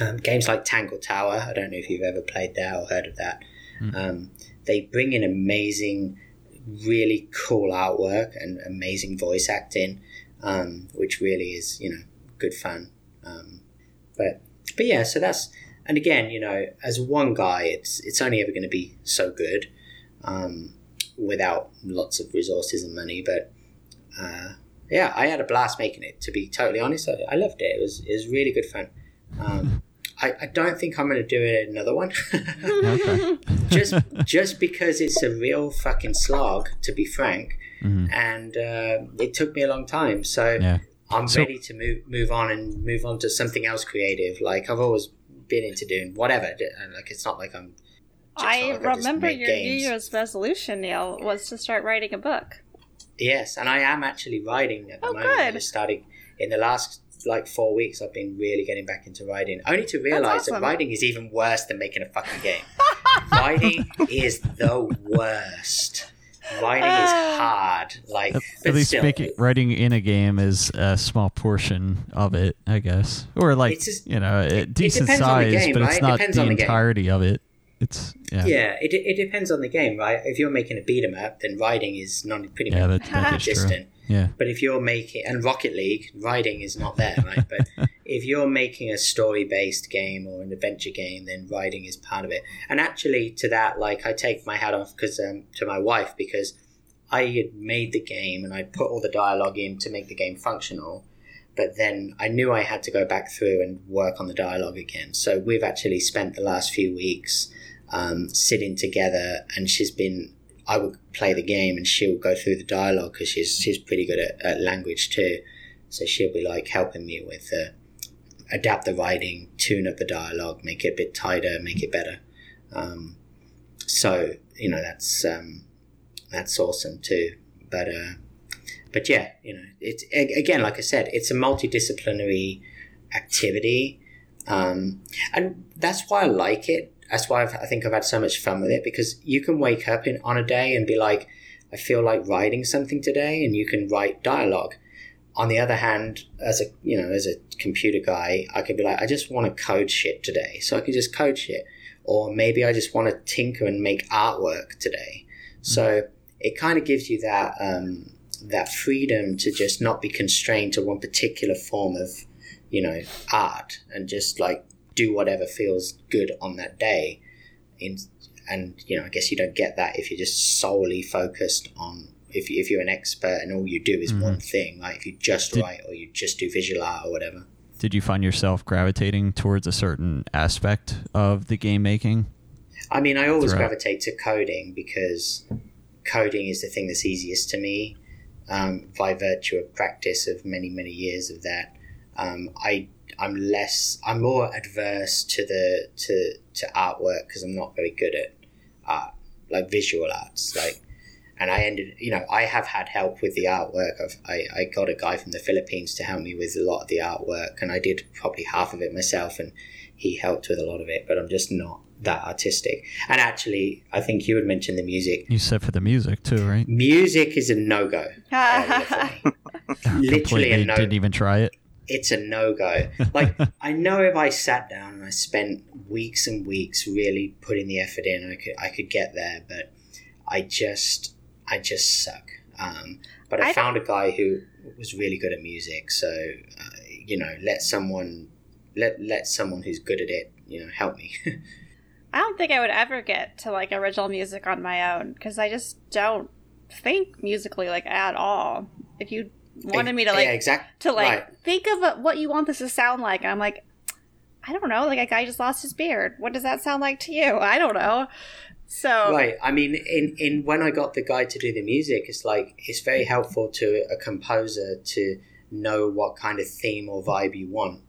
A: um, games like Tangle Tower, I don't know if you've ever played that or heard of that.
B: Mm.
A: Um, they bring in amazing, really cool artwork and amazing voice acting, um, which really is you know good fun. Um, but but yeah, so that's and again you know as one guy, it's it's only ever going to be so good um, without lots of resources and money. But uh, yeah, I had a blast making it. To be totally honest, I, I loved it. It was it was really good fun. I, I don't think I'm going to do it another one.
B: Okay.
A: just just because it's a real fucking slog, to be frank,
B: Mhm.
A: and uh, it took me a long time. So
B: Yeah.
A: I'm
B: So-
A: ready to move move on and move on to something else creative. Like I've always been into doing whatever. And like it's not like I'm. just
D: I
A: like just
D: remember
A: make
D: your New. Year's resolution, Neil, was to start writing a book.
A: Yes, and I am actually writing at the
D: Oh,
A: moment. I
D: good.
A: just started in the last like four weeks. I've been really getting back into writing, only to realize that writing is even worse than making a fucking game. writing is the worst. Writing is
D: Ah.
A: hard. Like,
B: At, at least
A: still,
B: making writing in a game is a small portion of it, I guess, or like
A: It's just-
B: you know, a decent
A: depends
B: size,
A: game,
B: but
A: right?
B: it's not
A: depends
B: the
A: on the game.
B: entirety of it. It's yeah,
A: yeah, it, it depends on the game, right? If you're making a beat 'em up, then writing is non pretty
B: yeah,
A: much
B: that, that is true. Yeah,
A: But if you're making and Rocket League, writing is not there, right? But if you're making a story-based game or an adventure game, then writing is part of it. And actually, to that, like I take my hat off because um, to my wife because I had made the game and I put all the dialogue in to make the game functional. But then I knew I had to go back through and work on the dialogue again. So we've actually spent the last few weeks um, sitting together, and she's been I would play the game and she'll go through the dialogue because she's she's pretty good at, at language too. So she'll be like helping me with uh, adapt the writing, tune up the dialogue, make it a bit tighter, make it better. Um, so you know that's um, that's awesome too. But uh, but yeah, you know it's again like I said, it's a multidisciplinary activity, um, and that's why I like it. That's why I've, I think I've had so much fun with it because you can wake up in on a day and be like, I feel like writing something today, and you can write dialogue. On the other hand, as a you know as a computer guy, I could be like, I just want to code shit today, so I can just code shit, or maybe I just want to tinker and make artwork today. So it kind of gives you that um, that freedom to just not be constrained to one particular form of you know art and just like do whatever feels good on that day in and you know i guess you don't get that if you're just solely focused on if, you, if you're an expert and all you do is
B: Mhm.
A: one thing like if you just
B: Did-
A: write or you just do visual art or whatever
B: did you find yourself gravitating towards a certain aspect of the game making?
A: I mean, I always
B: Throughout.
A: gravitate to coding because coding is the thing that's easiest to me um, by virtue of practice of many, many years of that. Um, I I'm less I'm more adverse to the to to artwork because I'm not very good at art like visual arts like and I ended you know I have had help with the artwork. I've, I I got a guy from the Philippines to help me with a lot of the artwork and I did probably half of it myself and he helped with a lot of it but I'm just not that artistic. And actually I think you had mentioned the music.
B: You said for the music too, right?
A: music is a no-go. area for literally
B: Completely
A: a no
B: didn't even try it.
A: It's a no go. Like I know if I sat down and I spent weeks and weeks really putting the effort in, I could I could get there, but I just I just suck. Um, but I,
D: I
A: found a guy who was really good at music, so uh, you know, let someone let let someone who's good at it, you know, help me.
D: I don't think I would ever get to like original music on my own because I just don't think musically like at all. If you wanted me to like
A: yeah, exact,
D: to like
A: right.
D: think of what you want this to sound like, and I'm like, I don't know. Like a guy just lost his beard. What does that sound like to you? I don't know. So
A: Right. I mean, in, in when I got the guy to do the music, it's like it's very helpful to a composer to know what kind of theme or vibe you want.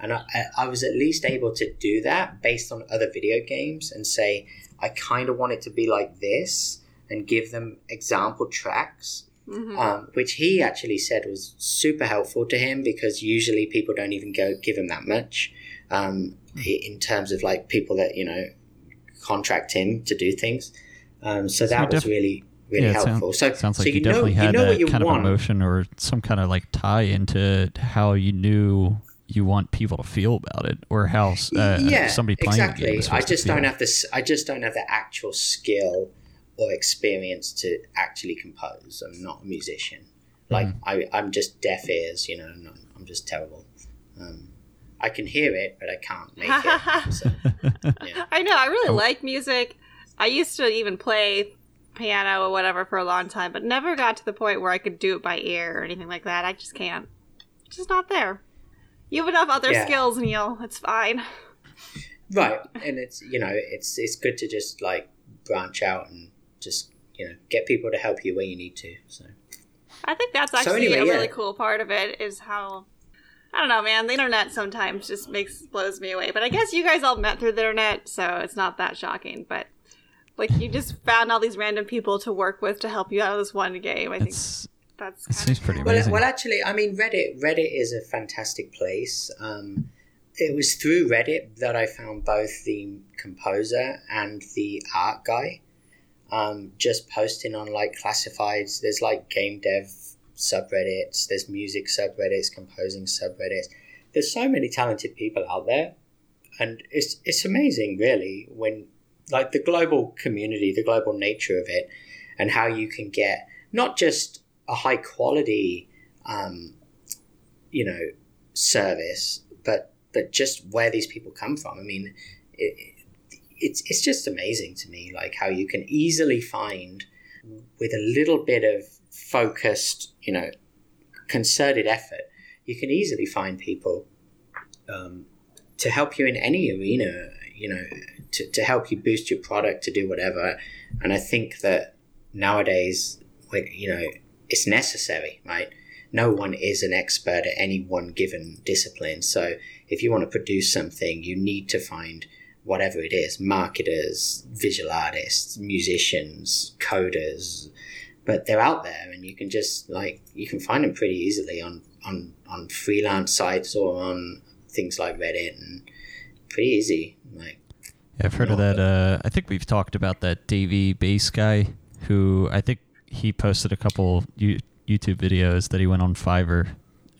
A: And I, I- I was at least able to do that based on other video games and say, I kind of want it to be like this and give them example tracks,
D: mhm.
A: um, which he actually said was super helpful to him because usually people don't even go give him that much um, in terms of like people that, you know, contract him to do things. Um, so that
B: you
A: was really, really
B: yeah, it sound-
A: helpful. so
B: sounds like
A: so
B: you,
A: you, know,
B: definitely
A: you
B: had
A: know
B: that
A: what you
B: kind
A: want.
B: of emotion or some kind of like tie into how you knew you want people to feel about it or how uh,
A: yeah,
B: somebody playing the
A: exactly.
B: game is
A: I
B: supposed to
A: just don't
B: feel.
A: have this. I just don't have the actual skill or experience to actually compose. I'm not a musician. Like
B: Mm-hmm.
A: I, I'm just deaf ears. You know, I'm, I'm just terrible. Um, I can hear it, but I can't make it. So, yeah.
D: I know. I really
B: Oh.
D: like music. I used to even play piano or whatever for a long time, but never got to the point where I could do it by ear or anything like that. I just can't. It's just not there. You have enough other
A: Yeah.
D: skills, Neil. It's fine.
A: right, and it's you know it's it's good to just like branch out and just you know get people to help you where you need to. So
D: I think that's
A: So
D: actually
A: anyway,
D: a
A: yeah.
D: really cool part of it is how I don't know, man. The internet sometimes just makes blows me away. But I guess you guys all met through the internet, so it's not that shocking. But like, you just found all these random people to work with to help you out of this one game. I think
B: It's,
D: that's
B: it
D: kind
B: seems pretty
A: Well,
B: amazing.
A: well, actually, I mean, Reddit. Reddit is a fantastic place. Um, it was through Reddit that I found both the composer and the art guy. Um, just posting on like classifieds. There's like game dev subreddits. There's music subreddits, composing subreddits. There's so many talented people out there, and it's it's amazing, really, when like the global community, the global nature of it, and how you can get not just a high quality, um, you know, service, but but just where these people come from. I mean, it, it's it's just amazing to me, like how you can easily find with a little bit of focused, you know, concerted effort, you can easily find people um, to help you in any arena. You know, to, to help you boost your product, to do whatever. And I think that nowadays, you know, it's necessary, right? No one is an expert at any one given discipline. So if you want to produce something, you need to find whatever it is marketers, visual artists, musicians, coders. But they're out there and you can just like, you can find them pretty easily on, on, on freelance sites or on things like Reddit and pretty easy. Like,
B: Yeah, I've heard of that. Uh, I think we've talked about that Davie Bass guy who I think he posted a couple YouTube videos that he went on Fiverr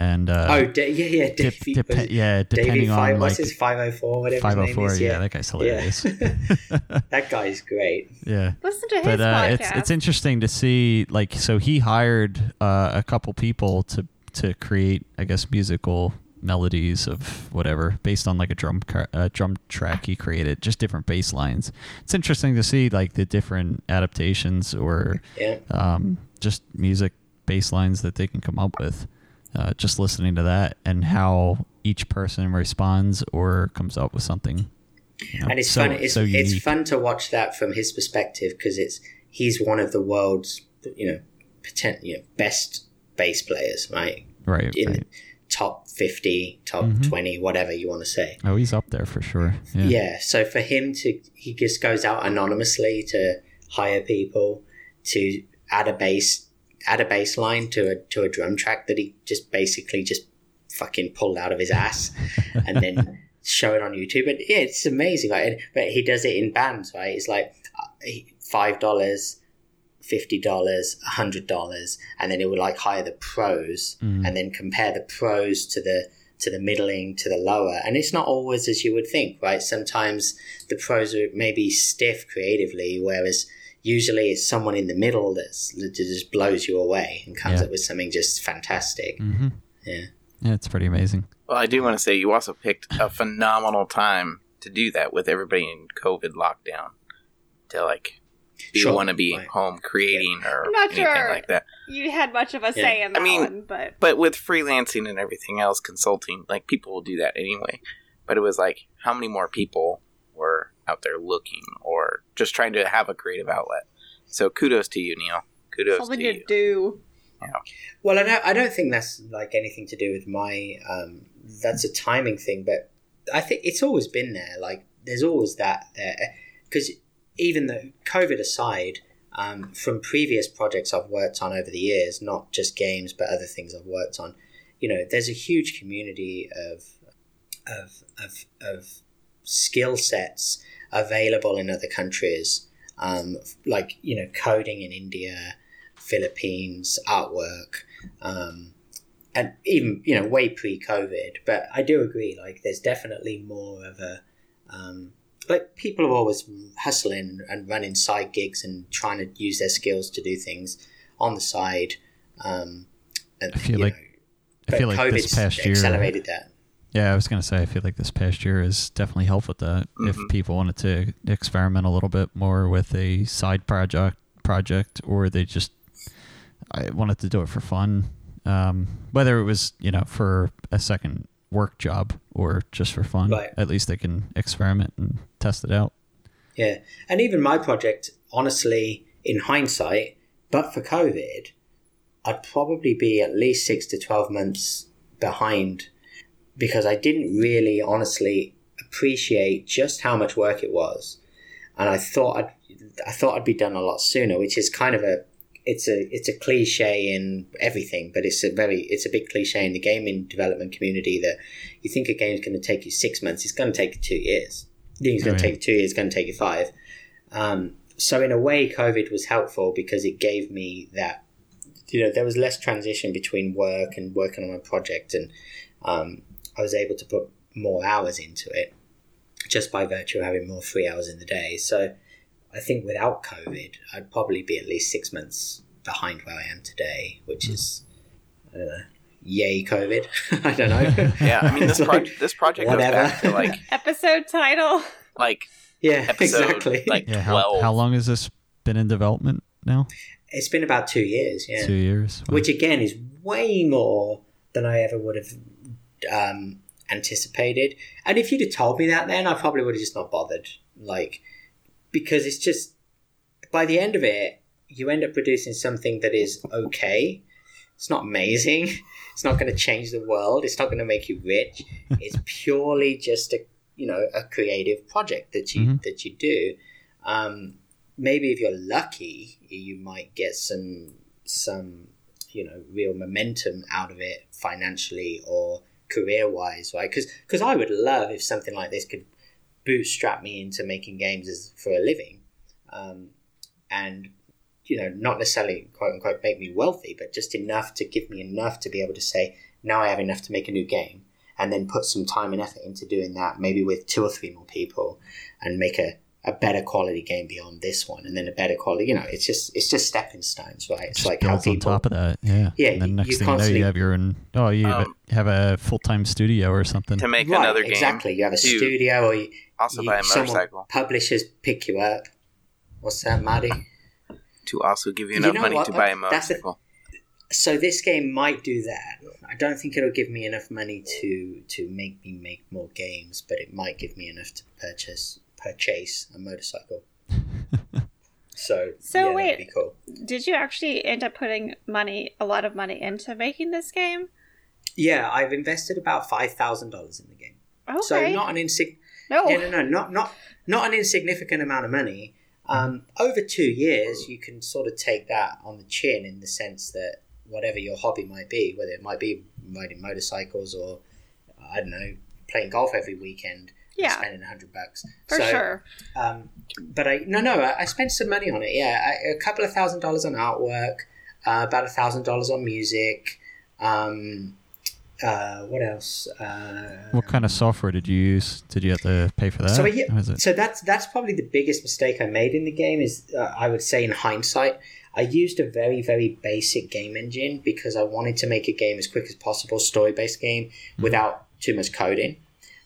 B: and uh,
A: oh, da- yeah, yeah,
B: dep-
A: Davie,
B: dep-
A: was it
B: yeah,
A: Davie
B: depending
A: five,
B: on
A: what's
B: like
A: his 504, whatever his name
B: 504.
A: is.
B: Yeah, that guy's hilarious.
A: Yeah. that guy's great.
B: yeah.
D: listen to his
B: but uh,
D: podcast.
B: it's it's interesting to see like so he hired uh, a couple people to to create I guess musical melodies of whatever based on like a drum car, uh, drum track he created just different bass lines it's interesting to see like the different adaptations or
A: Yeah.
B: um, just music bass lines that they can come up with uh, just listening to that and how each person responds or comes up with something. you know,
A: and it's
B: so-
A: fun. It's
B: so
A: it's fun to watch that from his perspective because it's he's one of the world's you know potent, you know best bass players, right?
B: Right.
A: In
B: right.
A: top fifty, top
B: Mhm.
A: twenty, whatever you want to say.
B: Oh, he's up there for sure. Yeah.
A: Yeah. So for him to, he just goes out anonymously to hire people to add a bass, add a bass line to a to a drum track that he just basically just fucking pulled out of his ass, and then show it on YouTube. And yeah, it's amazing. Like, but he does it in bands, right? It's like uh, five dollars. Fifty dollars, a hundred dollars, and then it would like hire the pros,
B: Mm.
A: and then compare the pros to the to the middling to the lower and it's not always as you would think right sometimes the pros are maybe stiff creatively whereas usually it's someone in the middle that's, that just blows you away and comes
B: Yeah.
A: up with something just fantastic
B: hmm
A: yeah
B: Yeah, it's pretty amazing.
C: Well, I do want to say you also picked a phenomenal time to do that with everybody in COVID lockdown. To like, you
A: Sure.
C: want to be
A: Right.
C: home creating or
D: I'm not
C: anything
D: sure.
C: like that.
D: You had much of a
A: Yeah.
D: say in that I
C: mean-
D: one, but
C: But with freelancing and everything else, consulting, like people will do that anyway. But it was like, how many more people were out there looking or just trying to have a creative outlet? So kudos to you, Neil. Kudos
D: something
C: to
D: to
C: you.
D: do.
A: well i don't i don't think that's like anything to do with my um that's a timing thing but i think it's always been there like there's always that there because even though covid aside um, from previous projects I've worked on over the years, not just games but other things I've worked on, you know, there's a huge community of of of, of skill sets available in other countries, um, like you know, coding in India, Philippines, artwork, um, and even you know, way pre-COVID. But I do agree, like, there's definitely more of a um, like people are always hustling and running side gigs and trying to use their skills to do things on the side. Um, and,
B: I feel like-
A: know,
B: I feel like this past year.
A: accelerated that.
B: Yeah, I was gonna say I feel like this past year has definitely helped with that. If
C: Mhm.
B: people wanted to experiment a little bit more with a side project, project, or they just I wanted to do it for fun, um, whether it was you know for a second work job or just for fun,
A: Right.
B: at least they can experiment and test it out.
A: Yeah, and even my project, honestly, in hindsight, but for COVID, I'd probably be at least six to twelve months behind because I didn't really, honestly, appreciate just how much work it was, and I thought I'd, I thought I'd be done a lot sooner, which is kind of a it's a it's a cliche in everything, but it's a very it's a big cliche in the gaming development community that you think a game's going to take you six months, it's going to take you two years. You think it's going to take you two years, it's going to take you five. Um, so in a way, COVID was helpful because it gave me that. You know, there was less transition between work and working on my project, and um, I was able to put more hours into it just by virtue of having more free hours in the day. So I think without COVID, I'd probably be at least six months behind where I am today, which hmm. is, I don't know, yay COVID. I don't know.
C: Yeah, I mean this
A: It's like,
C: project this project goes
A: whatever.
C: back to like
D: Episode title.
C: like
A: yeah,
C: episode
A: exactly.
C: like
B: Yeah, how, how long has this been in development now?
A: it's been about two years, yeah.
B: Two years. Wow.
A: which again is way more than I ever would have um, anticipated. And if you'd have told me that then, I probably would have just not bothered. Like, because it's just, by the end of it, you end up producing something that is okay. It's not amazing. It's not going to change the world. It's not going to make you rich. It's purely just a, you know, a creative project that you
B: Mhm.
A: that you do. Um, maybe if you're lucky, you might get some some you know real momentum out of it financially or career wise, right? Because because I would love if something like this could bootstrap me into making games as for a living, um, and you know not necessarily quote unquote make me wealthy, but just enough to give me enough to be able to say now I have enough to make a new game, and then put some time and effort into doing that, maybe with two or three more people, and make a a better quality game beyond this one, and then a better quality. You know, it's just it's just stepping stones, right? It's
B: just
A: like how
B: builds on
A: people.
B: top of that. Yeah.
A: Yeah,
B: And then
A: you-
B: next
A: you
B: thing you know,
A: constantly-
B: you have your own. Oh, you
C: Um,
B: have a full time studio or something.
C: to make
A: right,
C: another game.
A: exactly. You have a
C: to
A: studio, or you,
C: Also
A: you-
C: buy a motorcycle.
A: publishers pick you up. What's that, Maddie?
C: To also give you
A: You
C: enough
A: know
C: money
A: what?
C: to buy a
A: That's the-
C: motorcycle.
A: so this game might do that. I don't think it'll give me enough money to to make me make more games, but it might give me enough to purchase purchase a motorcycle. so
D: So
A: yeah,
D: wait.
A: that'd be cool.
D: Did you actually end up putting money, a lot of money, into making this game?
A: Yeah, I've invested about five thousand dollars in the game.
D: Okay.
A: So not an insig-
D: no.
A: yeah, no, no, not not not an insignificant amount of money. Um, over two years, you can sort of take that on the chin in the sense that whatever your hobby might be, whether it might be riding motorcycles or I don't know, playing golf every weekend, and
D: Yeah.
A: spending a hundred bucks
D: For
A: So,
D: sure.
A: Um, but I no no I, I spent some money on it. Yeah, I, a couple of thousand dollars on artwork, uh, about a thousand dollars on music. Um, uh, what else? Uh,
B: What kind of software did you use? Did you have to pay for that?
A: so yeah,
B: is it-
A: so that's that's probably the biggest mistake I made in the game. Is uh, I would say in hindsight, I used a very very basic game engine because I wanted to make a game as quick as possible, story based game without too much coding.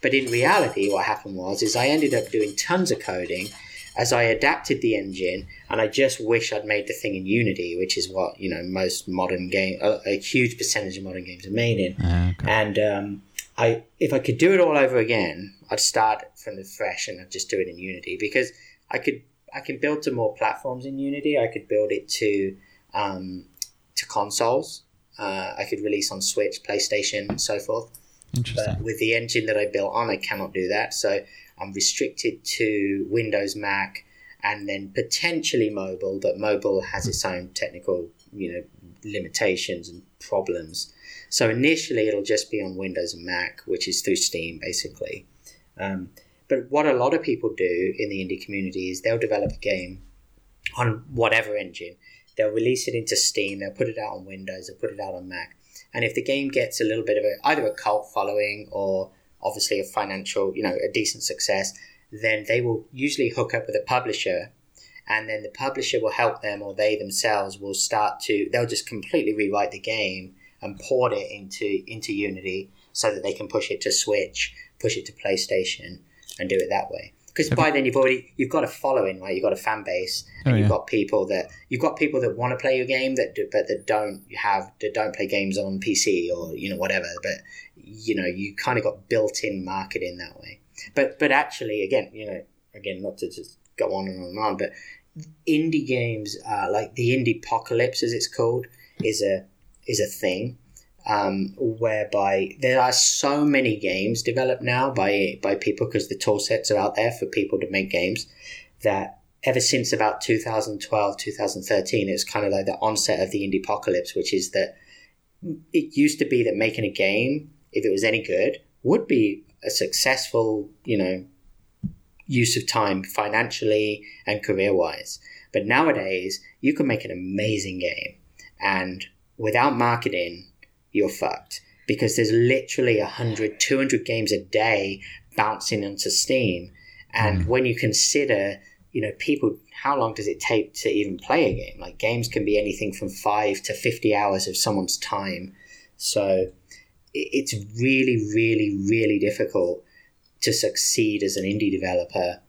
A: But in reality, what happened was is I ended up doing tons of coding as I adapted the engine, and I just wish I'd made the thing in Unity, which is what you know most modern game, a, a huge percentage of modern games are made in.
B: Okay.
A: And um, I, if I could do it all over again, I'd start from the fresh and I'd just do it in Unity because I could, I can build to more platforms in Unity. I could build it to, um, to consoles. Uh, I could release on Switch, PlayStation, and so forth.
B: Interesting.
A: But with the engine that I built on, I cannot do that. So I'm restricted to Windows, Mac, and then potentially mobile. But mobile has its own technical, you know, limitations and problems. So initially, it'll just be on Windows and Mac, which is through Steam, basically. Um, but what a lot of people do in the indie community is they'll develop a game on whatever engine. They'll release it into Steam. They'll put it out on Windows. They'll put it out on Mac. And if the game gets a little bit of a, either a cult following or obviously a financial, you know, a decent success, then they will usually hook up with a publisher and then the publisher will help them or they themselves will start to, they'll just completely rewrite the game and port it into, into Unity so that they can push it to Switch, push it to PlayStation and do it that way. Because by then you've already, you've got a following, right? You've got a fan base and
B: Oh,
A: you've
B: yeah.
A: got people that you've got people that want to play your game that do, but that don't have that don't play games on PC or you know whatever but you know you kind of got built-in marketing that way but but actually again you know again not to just go on and on and on but indie games uh, like the indie apocalypse as it's called is a is a thing um, whereby there are so many games developed now by by people because the tool sets are out there for people to make games that ever since about 2012 2013 it's kind of like the onset of the indie apocalypse which is that it used to be that making a game if it was any good would be a successful you know use of time financially and career wise but nowadays you can make an amazing game and without marketing you're fucked. Because there's literally 100 200 games a day bouncing onto steam. And hmm. when you consider you know people how long does it take to even play a game? Like games can be anything from 5 to 50 hours of someone's time. So it's really really really difficult to succeed as an indie developer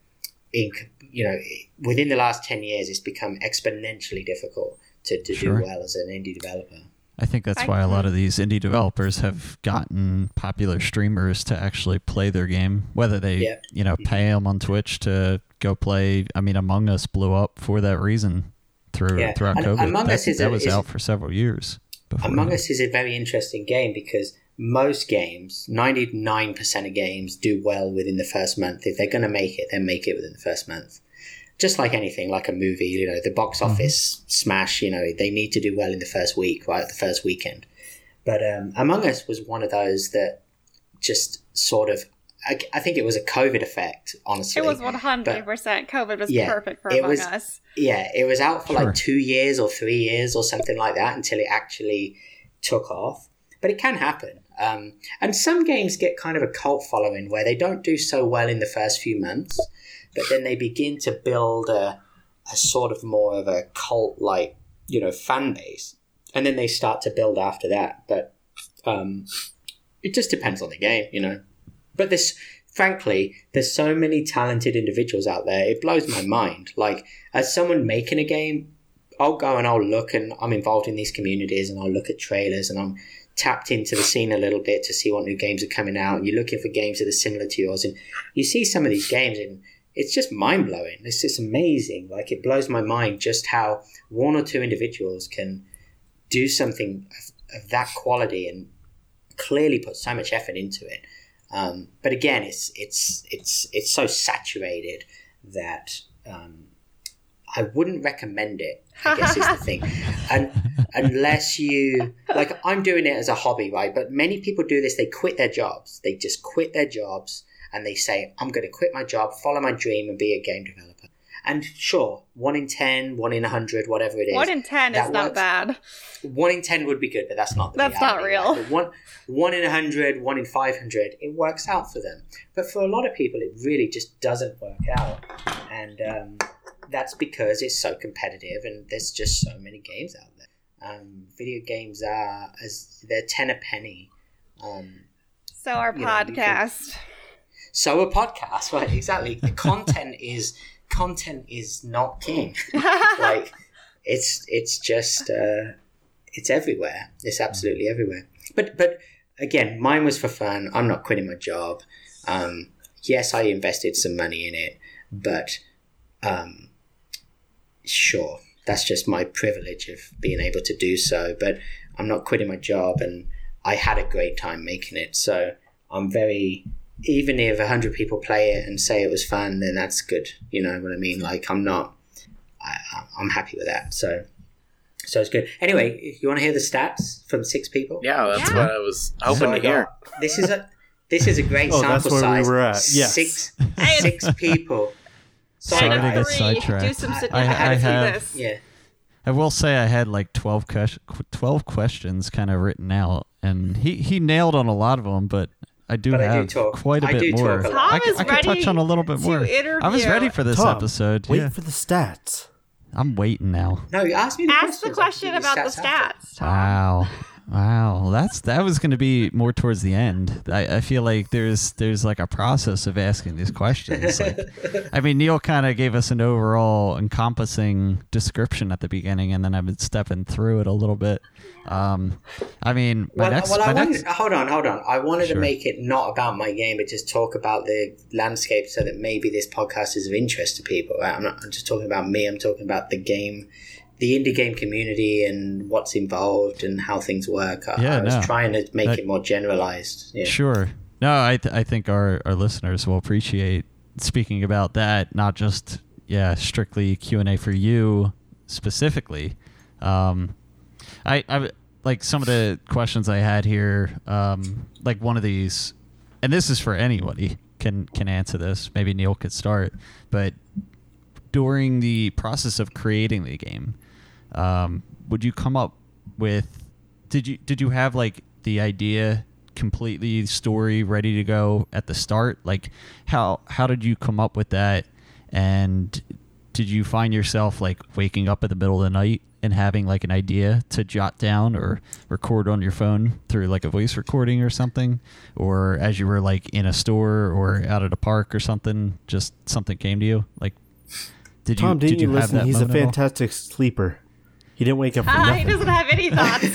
A: in you know within the last 10 years it's become exponentially difficult to, to
B: Sure.
A: do well as an indie developer
B: I think that's
D: I-
B: why a lot of these indie developers have gotten popular streamers to actually play their game, whether they,
A: Yeah.
B: you know, pay them on Twitch to go play. I mean, Among Us blew up for that reason through
A: Yeah.
B: throughout
A: And
B: COVID.
A: Among
B: that
A: Us is
B: that
A: a-
B: was
A: is-
B: out for several years. Before
A: Among Us is a very interesting game because most games, 99% of games, do well within the first month. If they're going to make it, then make it within the first month. Just like anything, like a movie, you know, the box office smash, you know, they need to do well in the first week, right? The first weekend. But um, Among Us was one of those that just sort of, I, I think it was a COVID effect, honestly.
D: It was 100%. COVID was
A: Yeah,
D: perfect for
A: it
D: Among
A: was-
D: Us.
A: Yeah, it was out for
B: Sure.
A: like two years or three years or something like that until it actually took off. But it can happen. Um, and some games get kind of a cult following where they don't do so well in the first few months, but then they begin to build a, a sort of more of a cult like, you know, fan base. And then they start to build after that. But um, it just depends on the game, you know. But this, frankly, there's so many talented individuals out there. It blows my mind. Like, as someone making a game, I'll go and I'll look, and I'm involved in these communities, and I'll look at trailers, and I'm tapped into the scene a little bit to see what new games are coming out. And you're looking for games that are similar to yours, and you see some of these games, and it's just mind blowing. It's just amazing. Like it blows my mind just how one or two individuals can do something of, of that quality and clearly put so much effort into it. Um, but again, it's it's it's it's so saturated that um, I wouldn't recommend it. I guess is the thing, and unless you like, I'm doing it as a hobby, right? But many people do this. They quit their jobs. They just quit their jobs and they say, "I'm going to quit my job, follow my dream, and be a game developer." And sure, one in 10, one in 100, whatever it is.
D: One in ten
A: that
D: is not bad.
A: One in 10 would be good, but that's not the
D: That's not real.
A: one, one in 100, one in 500, it works out for them. But for a lot of people, it really just doesn't work out. And um, that's because it's so competitive and there's just so many games out there. Um, video games are, as they're 10 a penny. Um,
D: So our
A: You know,
D: podcast.
A: So a podcast, right? Exactly. The content is content is not king. like it's it's just uh, it's everywhere. It's absolutely everywhere. But but again, mine was for fun. I'm not quitting my job. Um, yes, I invested some money in it, but um, sure, that's just my privilege of being able to do so. But I'm not quitting my job, and I had a great time making it. So I'm very even if 100 people play it and say it was fun then that's good. You know what i mean? Like i'm not I, i'm happy with that. So so it's good. Anyway you want to hear the stats from six people?
C: Yeah, that's
D: Yeah.
C: what I was hoping
A: So
C: to hear.
A: this is a this is a great
E: Oh,
A: sample
E: that's where we
A: size.
E: were at. Yes.
A: six six people.
B: Sorry
D: Out
B: to get sidetracked.
D: Do some
B: I-
D: I,
B: I have-
A: yeah.
B: I will say I had like 12, ques- 12 questions kind of written out, and he, he nailed on a lot of them, but I do
A: But I do
B: have
A: talk-
B: quite a
A: I
B: bit
A: do
B: more.
A: talk a
D: Tom
A: lot.
B: I, c-
D: is
B: I could touch on a little bit more.
D: interview.
B: I was ready for this
E: Tom,
B: episode.
E: Wait
B: yeah.
E: for the stats.
B: I'm waiting now.
A: no you asked me the
D: Ask the question about the
A: after.
D: stats. Tom.
B: Wow. Wow, that's that was going to be more towards the end. I, I feel like there's there's like a process of asking these questions. Like, I mean, Neil kind of gave us an overall encompassing description at the beginning, and then I've been stepping through it a little bit. Um, I mean, my
A: well,
B: next,
A: well, I
B: my
A: wanted, hold on, hold on. I wanted
B: Sure.
A: to make it not about my game, but just talk about the landscape so that maybe this podcast is of interest to people. I'm not I'm just talking about me. I'm talking about the game, the indie game community, and what's involved and how things work. I,
B: Yeah,
A: I was
B: no.
A: trying to make
B: That-
A: it more generalized. Yeah.
B: Sure. No, I th- I think our, our listeners will appreciate speaking about that, not just yeah, strictly Q and A for you specifically. Um, I I like some of the questions I had here. Um, like one of these, and this is for anybody can can answer this. Maybe Neil could start, but during the process of creating the game, um, would you come up with did you did you have like the idea completely story ready to go at the start like how how did you come up with that and did you find yourself like waking up in the middle of the night and having like an idea to jot down or record on your phone through like a voice recording or something or as you were like in a store or out at a park or something just something came to you like did
E: Tom,
B: you
E: didn't
B: did
E: you,
B: you, have
E: listen?
B: that
E: He's a
B: moment at all?
E: fantastic sleeper. He didn't wake up for
D: ah, He doesn't have any thoughts.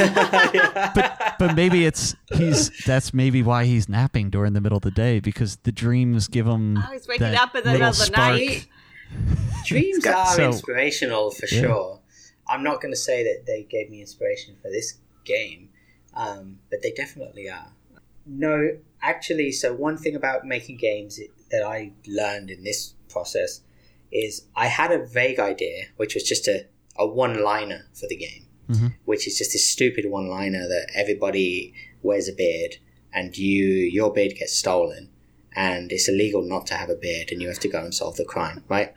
B: but but maybe it's he's that's maybe why he's napping during the middle of the day because the dreams give him
D: Oh, he's waking
B: that
D: up in the middle of the night.
A: Dreams
C: got-
A: are
B: so-
A: inspirational for
B: Yeah.
A: sure. I'm not going to say that they gave me inspiration for this game, um, but they definitely are. No, actually, so one thing about making games that I learned in this process is I had a vague idea, which was just a, a one liner for the game,
B: Mhm.
A: which is just this stupid one liner that everybody wears a beard and you your beard gets stolen and it's illegal not to have a beard and you have to go and solve the crime, right?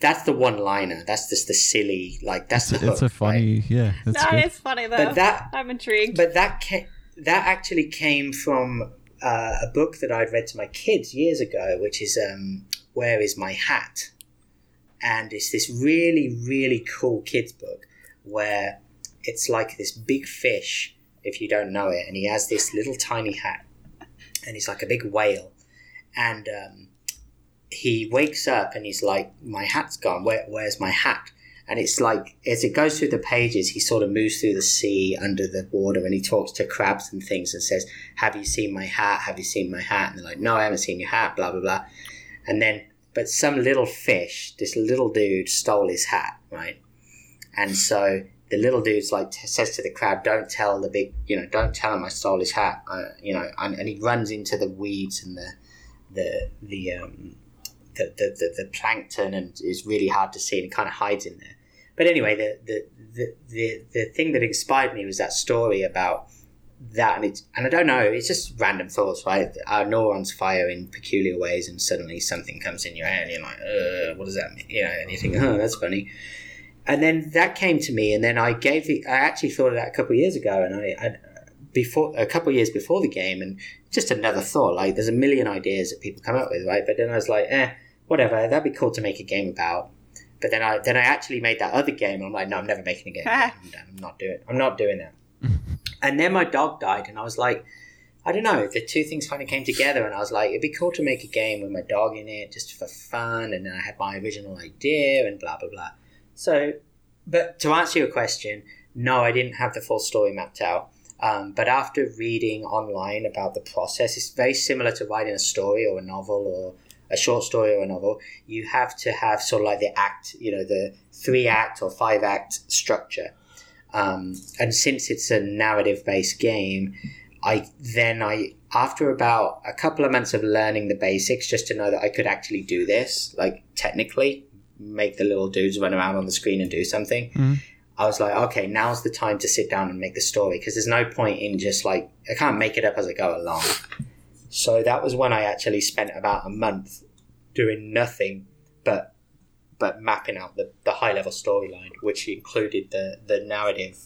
A: That's the one liner. That's just the silly, like that's
B: It's,
A: the
B: a- it's a
A: hook, right?
B: funny, yeah. That's
D: no,
B: good.
D: it's funny though.
A: But that
D: I'm intrigued.
A: but that ca- that actually came from uh, a book that I'd read to my kids years ago, which is um, "Where Is My Hat," and it's this really really cool kids book where it's like this big fish, if you don't know it, and he has this little tiny hat, and he's like a big whale, and um, he wakes up and he's like, "My hat's gone. Where, where's my hat?" and it's like as it goes through the pages, he sort of moves through the sea under the water, and he talks to crabs and things, and says, "Have you seen my hat? Have you seen my hat?" And they're like, "No, I haven't seen your hat." Blah blah blah, and then but some little fish, this little dude stole his hat, right? And so the little dude's like says to the crab, "Don't tell the big, you know, don't tell him I stole his hat," uh, you know, and, and he runs into the weeds and the the the um the, the, the, the plankton and is really hard to see and it kind of hides in there. But anyway, the, the, the, the, the thing that inspired me was that story about that. And, it's, and I don't know, it's just random thoughts, right? Our neurons fire in peculiar ways and suddenly something comes in your head and you're like, uh, what does that mean? You know, and you think, oh, that's funny. And then that came to me, and then I gave the. I actually thought of that a couple of years ago, and I, I before a couple of years before the game, and just another thought. Like, there's a million ideas that people come up with, right? But then I was like, eh, whatever. That'd be cool to make a game about. But then I then I actually made that other game. And I'm like, no, I'm never making a game. I'm, done. I'm not doing. I'm not doing that. and then my dog died, and I was like, I don't know. The two things finally came together, and I was like, it'd be cool to make a game with my dog in it, just for fun. And then I had my original idea, and blah blah blah. So, but to answer your question, no, I didn't have the full story mapped out. Um, but after reading online about the process, it's very similar to writing a story or a novel or a short story or a novel. You have to have sort of like the act, you know, the three act or five act structure. Um, and since it's a narrative based game, I then I after about a couple of months of learning the basics, just to know that I could actually do this, like technically make the little dudes run around on the screen and do something.
B: Mhm.
A: I was like, okay, now's the time to sit down and make the story because there's no point in just like I can't make it up as I go along. So that was when I actually spent about a month doing nothing but but mapping out the, the high level storyline, which included the the narrative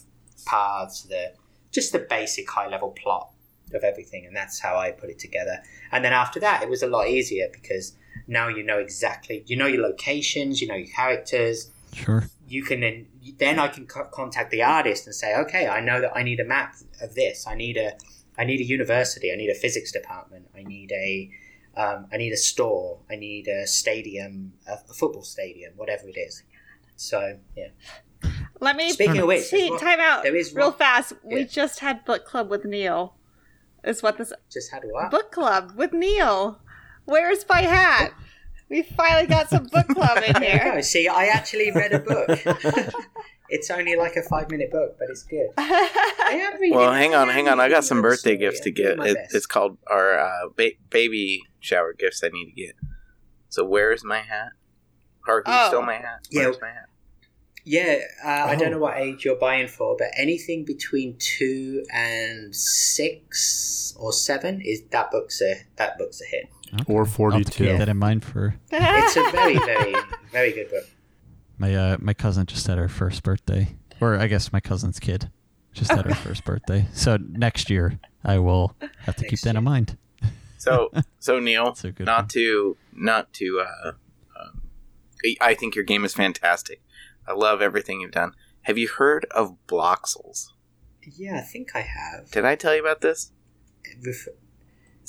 A: paths, the just the basic high level plot of everything, and that's how I put it together. And then after that, it was a lot easier because now you know exactly you know your locations, you know your characters.
B: Sure.
A: You can then then I can co- contact the artist and say, okay, I know that I need a map of this. I need a I need a university. I need a physics department. I need a um, I need a store. I need a stadium, a, a football stadium, whatever it is. So yeah.
D: Let me
A: Speaking of which, there's
D: time out
A: there is
D: real fast. We just had book club with Neil. Is what this
A: just had what?
D: book club with Neil. Where's my hat? We finally got some book club in
A: There you
D: here.
A: go. See, I actually read a book. it's only like a five minute book, but it's good. I am reading.
C: Well, hang on, hang on. I got some birthday
A: story.
C: gifts to get. It, it's called our uh, ba- baby shower gifts I need to get. So where's my hat? Or who
D: Oh.
C: stole my hat?
A: Yeah.
C: Where's my hat?
A: Yeah, uh, I don't
E: Oh.
A: know what age you're buying for, but anything between two and six or seven is that book's a that book's a hit.
E: Or
B: I'll have to
E: 42.
B: keep that in mind for
A: It's a very, very, very good book.
B: my uh, my cousin just had her first birthday, or I guess my cousin's kid just had her first birthday. So next year I will have to keep
A: Next
B: that in mind.
C: So, so Neil,
B: That's a good
C: not
B: one.
C: to, not to. Uh, um, I think your game is fantastic. I love everything you've done. Have you heard of Bloxels?
A: Yeah, I think I have.
C: Did I tell you about this?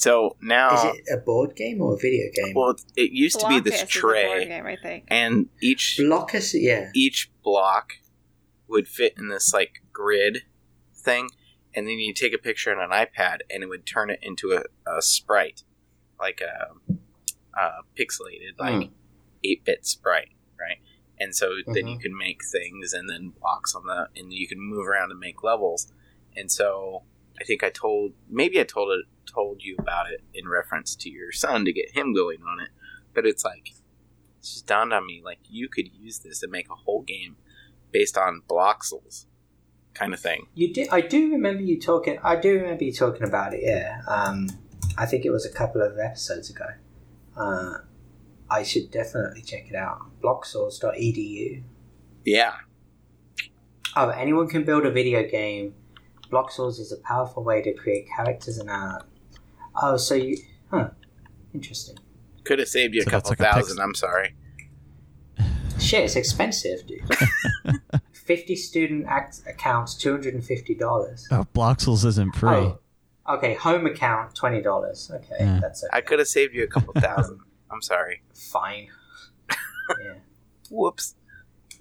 A: Ref-
C: So now,
A: Is it a board game or a video game?
C: well, it used to be this
D: Blokus is a board
C: tray,
D: game, I think.
C: and each
A: Blokus, yeah.
C: each block would fit in this like grid thing, and then you take a picture on an iPad, and it would turn it into a, a sprite, like a, a pixelated like
A: Hmm.
C: eight bit sprite, right? And so then you
A: Mhm.
C: can make things, and then blocks on the, and you can move around and make levels. And so I think I told maybe I told it told you about it in reference to your son to get him going on it, but it's like it just dawned on me like you could use this and make a whole game based on bloxels kind of thing.
A: You do. I do remember you talking. I do remember you talking about it. Yeah. Um, I think it was a couple of episodes ago. Uh, I should definitely check it out. Bloxels.edu.
C: Yeah.
A: Oh, anyone can build a video game. Bloxels is a powerful way to create characters and art. Oh, so you. Huh. Interesting.
C: Could have saved you a
B: So that's
C: couple
B: like
C: thousand.
B: pix-
C: I'm sorry.
A: Shit, it's expensive, dude. 50 student act- accounts, $250.
B: Oh, Bloxels isn't free.
A: Oh, okay. Home account, $20. Okay,
B: Yeah.
A: that's okay.
C: I could have saved you a couple thousand. I'm sorry.
A: Fine. yeah.
C: Whoops.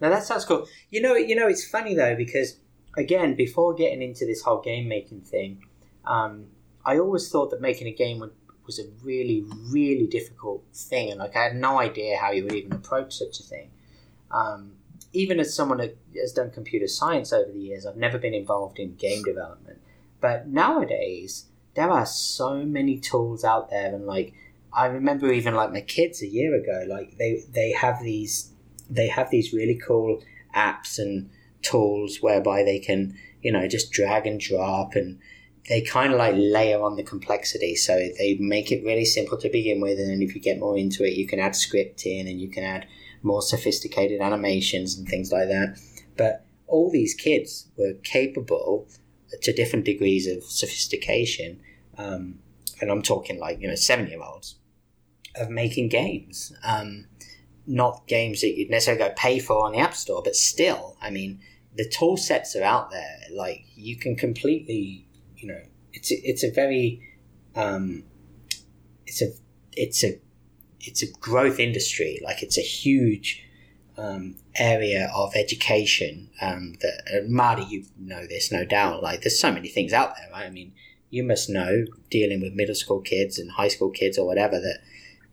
A: Now that sounds cool. You know, you know, it's funny though because again, before getting into this whole game making thing, um, I always thought that making a game would, was a really, really difficult thing, and like I had no idea how you would even approach such a thing. Um, even as someone that has done computer science over the years, I've never been involved in game development. But nowadays, there are so many tools out there, and like I remember even like my kids a year ago, like they they have these they have these really cool apps and tools whereby they can you know just drag and drop and they kind of like layer on the complexity. So they make it really simple to begin with and then if you get more into it you can add script in and you can add more sophisticated animations and things like that. But all these kids were capable to different degrees of sophistication um, and i'm talking like you know seven year olds of making games. Um, not games that you'd necessarily go pay for on the app store but still i mean the tool sets are out there. Like you can completely you know it's a, it's a very um, it's a it's a it's a growth industry. Like it's a huge um, area of education um, that uh, Marty you know this no doubt. Like there's so many things out there right? I mean you must know dealing with middle school kids and high school kids or whatever that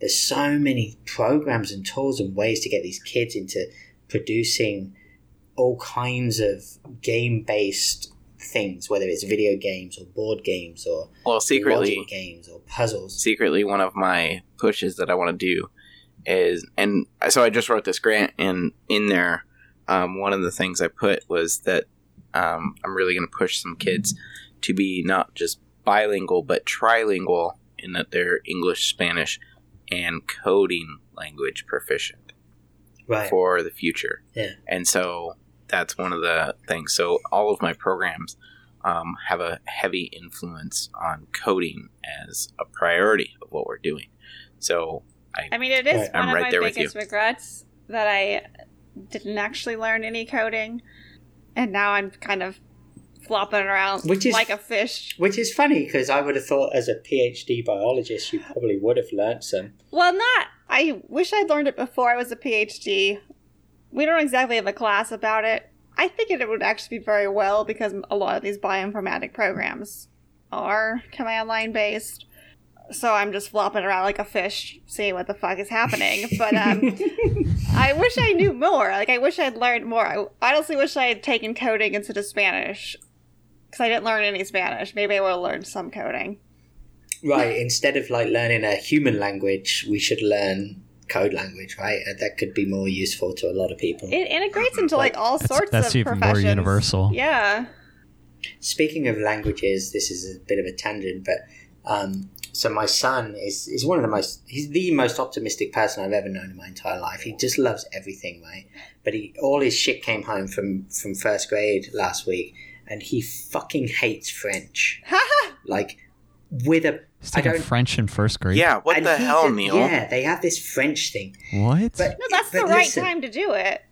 A: there's so many programs and tools and ways to get these kids into producing all kinds of game based things, whether it's video games or board games or
C: Well, secretly,
A: games or puzzles.
C: secretly, one of my pushes that I want to do is, and so I just wrote this grant, and in there, um, one of the things I put was that um, I'm really going to push some kids to be not just bilingual but trilingual in that they're English, Spanish, and coding language proficient
A: Right.
C: for the future.
A: Yeah.
C: And so that's one of the things. So all of my programs um, have a heavy influence on coding as a priority of what we're doing. So I,
D: I mean, it is one
C: I'm
D: of
C: right
D: my
C: there
D: biggest regrets that I didn't actually learn any coding, and now I'm kind of flopping around
A: Which is-
D: like a fish.
A: Which is funny because I would have thought, as a PhD biologist, you probably would have learned some.
D: Well, not. I wish I'd learned it before I was a PhD. We don't exactly have a class about it. I think it would actually be very well because a lot of these bioinformatic programs are command line based. So I'm just flopping around like a fish, seeing what the fuck is happening. But um, I wish I knew more. Like I wish I'd learned more. I honestly wish I had taken coding instead of Spanish because I didn't learn any Spanish. Maybe I would have learned some coding.
A: right. Instead of like learning a human language, we should learn code language, right? And That could be more useful to a lot of people.
D: It integrates into like all
B: That's,
D: sorts
B: that's
D: of
B: even more universal.
D: Yeah.
A: Speaking of languages, this is a bit of a tangent, but um, so my son is, is one of the most he's the most optimistic person I've ever known in my entire life. He just loves everything, right? But he all his shit came home from from first grade last week, and he fucking hates French, like with a
B: He's
A: I
B: taking
A: don't-
B: French in first grade.
C: yeah, what
A: and
C: the hell,
A: just-
C: Neil?
A: Yeah, they have this French thing,
B: What?
A: but
D: no, that's
A: but
D: the right
A: listen,
D: time to do it.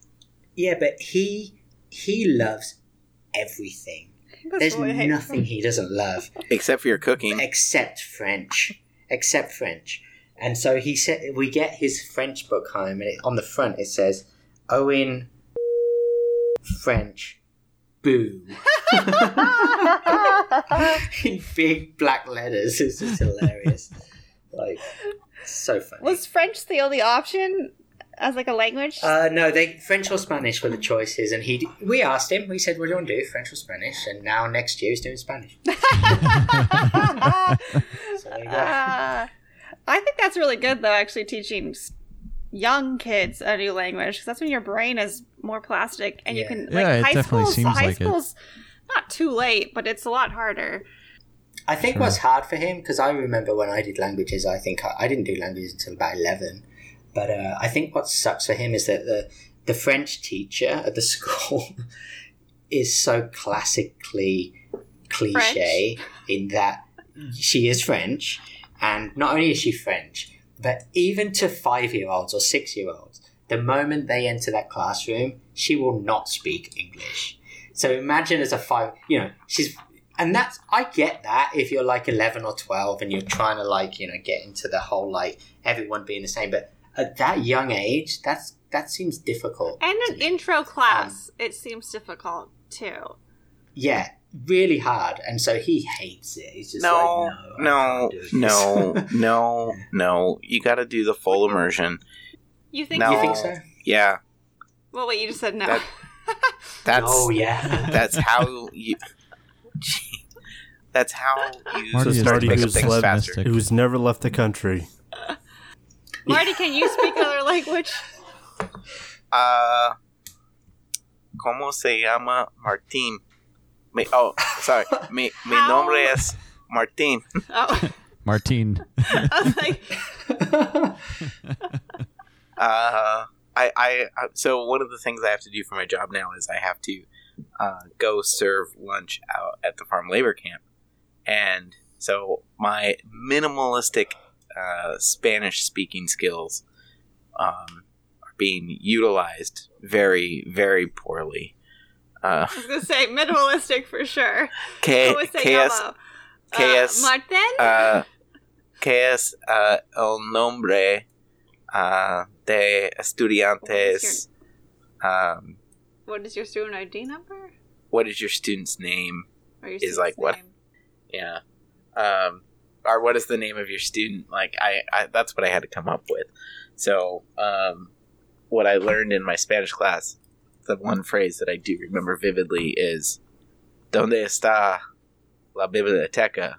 A: Yeah, but he he loves everything.
D: That's
A: There's
D: what I hate.
A: nothing he doesn't love.
C: Except for your cooking.
A: except French, except French. And so he said, we get his French book home, and it, on the front it says, Owen French, boo, in big black letters. It's just hilarious. Like, so funny.
D: Was French the only option as like a language?
A: Uh, no, they French or Spanish were the choices, and he. We asked him. We said, "What do you want to do, French or Spanish?" And now next year he's doing Spanish. So there you go.
D: Ah. I think that's really good though. Actually, teaching s- young kids a new language because that's when your brain is more plastic and you
A: Yeah.
D: can
B: Yeah,
D: like
B: it
D: high
B: definitely
D: school's
B: seems
D: high
B: like it.
D: school's not too late, but it's a lot harder.
A: I think
B: Sure.
A: what's hard for him because I remember when I did languages, I think I, I didn't do languages until about eleven. But uh, I think what sucks for him is that the the French teacher at the school is so classically cliche in that she is French, and not only is she French, but even to five year olds or six year olds, the moment they enter that classroom, she will not speak English. So imagine as a five, you know, she's and that's I get that if you're like eleven or twelve and you're trying to like you know get into the whole like everyone being the same, but at that young age, that's that seems difficult.
D: And an intro um, class, it seems difficult too.
A: yeah, really hard. And so he hates it. He's just
C: No,
A: like, no,
C: no,
A: I can't do this."
C: no, no, no. You got to do the full immersion.
D: You think?
C: No.
A: you think so?
C: Yeah,
D: Well, wait, you just said no.
C: That- that's
A: oh yeah.
C: that's how you. That's how you
B: Marty is
C: start to pick up
E: who's
C: things
E: led-
C: faster.
E: Who's never left the country.
D: Marty, can you speak other language?
C: Uh, ¿Cómo se llama Martín? Me, oh, sorry. Mi, mi
D: How?
C: nombre es Martín.
D: Oh,
B: Martine.
D: I was like,
C: Uh, I, I, I, so one of the things I have to do for my job now is I have to uh, go serve lunch out at the farm labor camp, and so my minimalistic uh, Spanish speaking skills um, are being utilized very, very poorly. Uh,
D: I was gonna say minimalistic for sure.
C: que,
D: ¿Cómo se
C: que es,
D: llama?
C: que
D: Uh,
C: es,
D: Marten?
C: uh, es uh, el nombre uh, de estudiantes. Um,
D: what is your student ID number?
C: what is your student's name?
D: Your
C: Is like
D: student's
C: what? Yeah. Um, or what is the name of your student? Like I, I that's what I had to come up with. So, um, what I learned in my Spanish class, the one phrase that I do remember vividly is "Donde está la biblioteca?"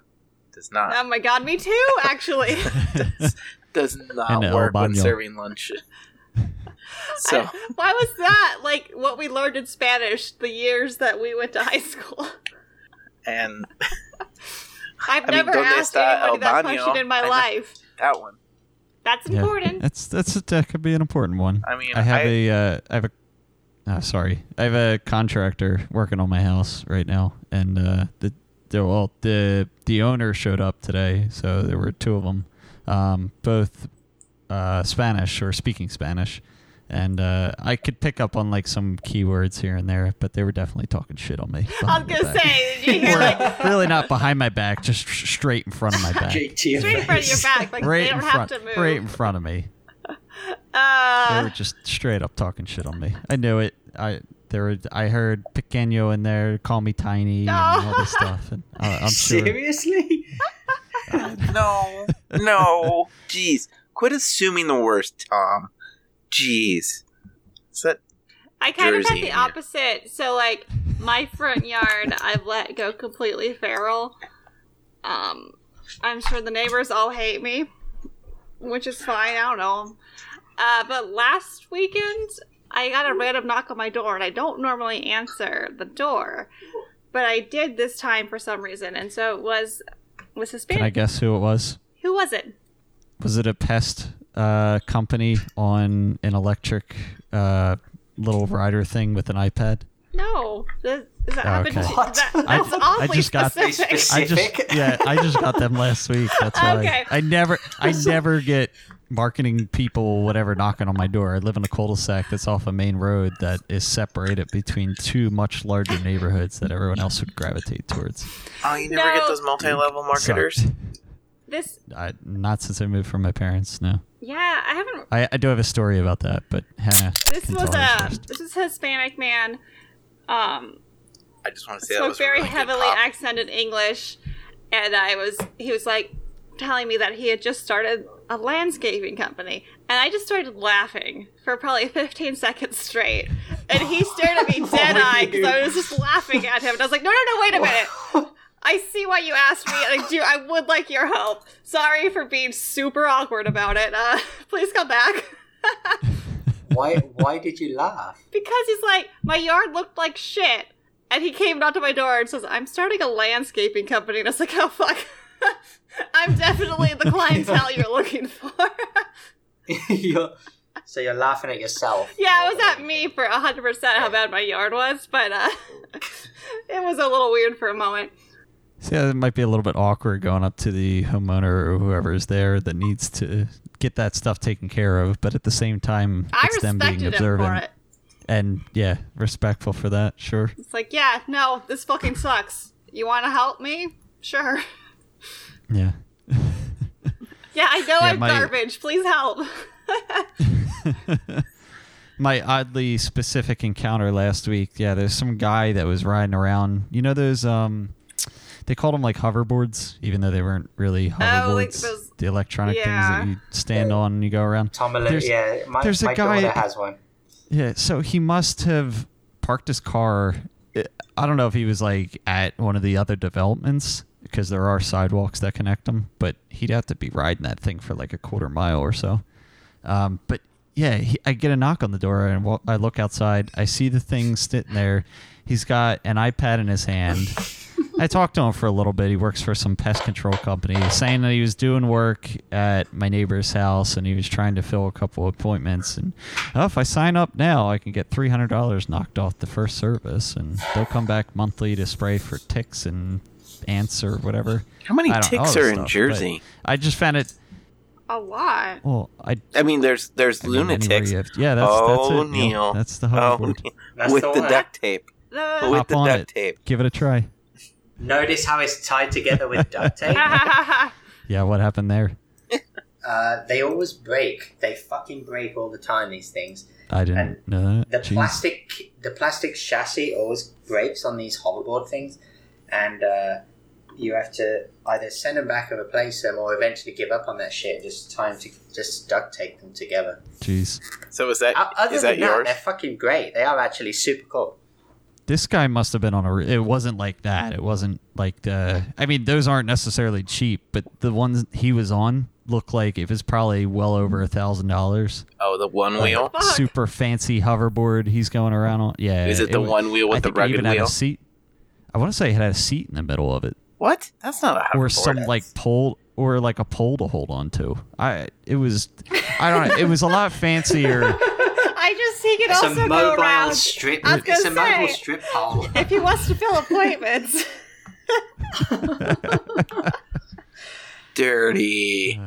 C: Does not
D: Oh my god, me too, actually.
C: does, does not
B: And
C: work when serving lunch. So
D: I- why was that like what we learned in Spanish the years that we went to high school?
C: and
D: I've
C: I
D: never
C: ¿dónde
D: asked
C: está
D: anybody that
C: baño?
D: question in my
C: I
D: life.
C: that one.
D: That's
B: Yeah.
D: important.
B: That's that's that could be an important one.
C: I mean,
B: I have
C: I-
B: a uh, I have a oh, sorry. I have a contractor working on my house right now and uh the the well the the owner showed up today, so there were two of them. Um both uh Spanish or speaking Spanish. And uh, I could pick up on like some keywords here and there, but they were definitely talking shit on me.
D: I was
B: behind my
D: gonna say, did you hear like
B: really not behind my back, just sh- straight in front of my back.
A: Straight to your
D: straight in front of your back? Like
B: right
D: they don't
B: in
D: have
B: front,
D: to move.
B: right in front of me. They
D: uh,
B: were just straight up talking shit on me. I knew it. I there were. I heard pequeño in there, call me tiny, and all this stuff. And uh, I'm sure.
A: Seriously?
C: no, no, jeez, quit assuming the worst, Tom. Jeez, is that
D: I kind of had the
C: here.
D: opposite. So like my front yard, I've let go completely feral. Um, I'm sure the neighbors all hate me, which is fine. I don't know. Uh, but last weekend, I got a random knock on my door, and I don't normally answer the door, but I did this time for some reason, and so it was was
B: Can I guess who it was?
D: Who was it?
B: Was it a pest uh, company on an electric uh, little rider thing with an iPad?
D: No, does that
B: Oh,
D: happen?
B: okay.
A: What?
D: that-
B: I-
D: that's
B: I
D: awfully
B: just got-
D: specific.
B: I just yeah, I just got them last week. That's why
D: Okay.
B: I never I never get marketing people whatever knocking on my door. I live in a cul-de-sac that's off a main road that is separated between two much larger neighborhoods that everyone else would gravitate towards.
C: oh, you never get those multi-level marketers?
B: Sucked.
D: This,
B: I, not since I moved from my parents. No,
D: yeah, I haven't
B: I, I do have a story about that, but Hannah.
D: This
B: can
D: was
B: tell
D: a
B: first.
D: this is a Hispanic man. Um,
C: I just want to say that
D: spoke
C: was
D: very
C: really good
D: heavily
C: pop.
D: accented English, and I was he was like telling me that he had just started a landscaping company, and I just started laughing for probably 15 seconds straight, and he stared at me dead eyed because I was just laughing at him, and I was like, no, no, no, wait a minute. I see why you asked me, and I do. I would like your help. Sorry for being super awkward about it. Uh, please come back.
A: Why? Why did you laugh?
D: Because he's like, my yard looked like shit. And he came out to my door and says, I'm starting a landscaping company. And I was like, oh, fuck. I'm definitely the clientele you're looking for.
A: you're, so you're laughing at yourself.
D: yeah, it was at me for 100% how bad my yard was, but uh, it was a little weird for a moment.
B: So yeah, it might be a little bit awkward going up to the homeowner or whoever is there that needs to get that stuff taken care of, but at the same time,
D: I
B: it's them being
D: respected
B: observant
D: for it.
B: And yeah, respectful for that. Sure.
D: It's like, yeah, no, this fucking sucks. You want to help me? Sure.
B: Yeah.
D: Yeah, I know
B: Yeah,
D: I'm
B: my-
D: garbage. Please help.
B: My oddly specific encounter last week. Yeah, there's some guy that was riding around. You know those um they called them like hoverboards, even though they weren't really hoverboards.
D: Oh, like those-
B: the electronic
D: Yeah.
B: things that you stand on and you go around.
A: Tom,
B: There's-
A: yeah, my,
B: there's a
A: my
B: guy-
A: daughter has one.
B: Yeah, so he must have parked his car. I don't know if he was like at one of the other developments because there are sidewalks that connect them, but he'd have to be riding that thing for like a quarter mile or so. Um, but yeah, he, I get a knock on the door and I look outside. I see the thing sitting there. He's got an iPad in his hand. I talked to him for a little bit. He works for some pest control company, saying that he was doing work at my neighbor's house and he was trying to fill a couple appointments. And oh, if I sign up now, I can get three hundred dollars knocked off the first service, and they'll come back monthly to spray for ticks and ants or whatever.
C: How many
B: I don't know, all
C: ticks are in
B: stuff, but
C: Jersey?
B: I just found it.
D: A lot.
B: Well, I.
C: I mean, there's there's
B: I mean,
C: lunatics.
B: have- yeah, that's
C: oh,
B: that's it. Oh, Neil.
C: Neil.
B: That's the
C: Oh,
B: hoverboard.
C: Neil.
A: That's
C: with
A: the
C: the duct tape.
D: The-
C: With
B: Hop
C: the duct
B: it.
C: tape.
B: Give it a try.
A: Notice how it's tied together with duct tape?
B: Yeah, what happened there?
A: uh, they always break. They fucking break all the time. These things.
B: I didn't
A: And
B: know that.
A: The
B: Jeez.
A: plastic, the plastic chassis always breaks on these hoverboard things, and uh, you have to either send them back and replace them, or eventually give up on that shit. and Just time to just duct tape them together.
B: Jeez.
C: So is that
A: O- Other
C: is
A: than
C: that yours?
A: they're fucking great. They are actually super cool.
B: This guy must have been on a. It wasn't like that. It wasn't like the. I mean, those aren't necessarily cheap, but the ones he was on looked like it was probably well over a thousand dollars.
C: Oh, the one wheel.
D: Fuck.
B: Super fancy hoverboard he's going around on. Yeah.
C: Is it the
B: wa-
C: one wheel with
B: I
C: the
B: it
C: rugged
B: even had a seat. I want to say it had a seat in the middle of it,
C: What? That's not a hoverboard.
B: or some like pole, or like a pole to hold on to. I. It was. I don't know. It was a lot fancier.
D: I just think it
A: It's
D: also
A: a
D: go
A: mobile
D: around
A: strip. It's a
D: gonna
A: mobile strip pole.
D: if he wants to fill appointments.
C: dirty.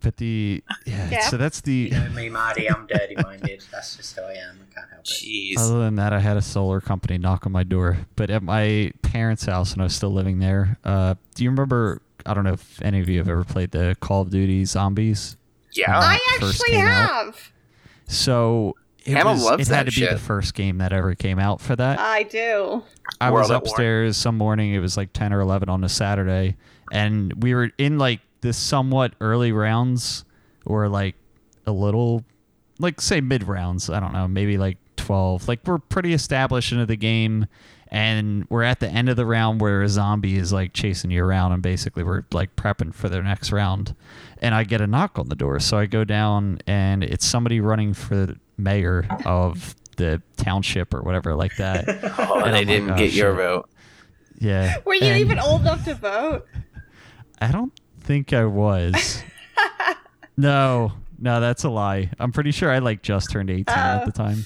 B: But the yeah,
D: Yeah.
B: so that's the
A: You know me, Marty. I'm dirty-minded. That's just who I am. I can't help it.
C: Jeez.
B: Other than that, I had a solar company knock on my door. But at my parents' house, when I was still living there, uh, do you remember? I don't know if any of you have ever played the Call of Duty Zombies.
C: yeah.
D: I actually
B: have. out.
D: Have.
B: So it,
C: Hannah
B: was,
C: loves
B: it had
C: that
B: to be the first game that ever came out for that.
D: I do.
B: I
C: World
B: was
C: at War.
B: upstairs some morning. It was like ten or eleven on a Saturday, and we were in like the somewhat early rounds, or like a little, like say mid rounds. I don't know, maybe like twelve. Like we're pretty established into the game, and we're at the end of the round where a zombie is like chasing you around, and basically we're like prepping for their next round. And I get a knock on the door, so I go down, and it's somebody running for mayor of the township or whatever like that.
C: Oh,
B: And
C: they
B: I'm like,
C: didn't
B: oh,
C: get your vote.
B: Yeah.
D: Were you
B: and
D: even old enough to vote?
B: I don't think I was. no, no, that's a lie. I'm pretty sure I like just turned 18 at
D: Oh.
B: the time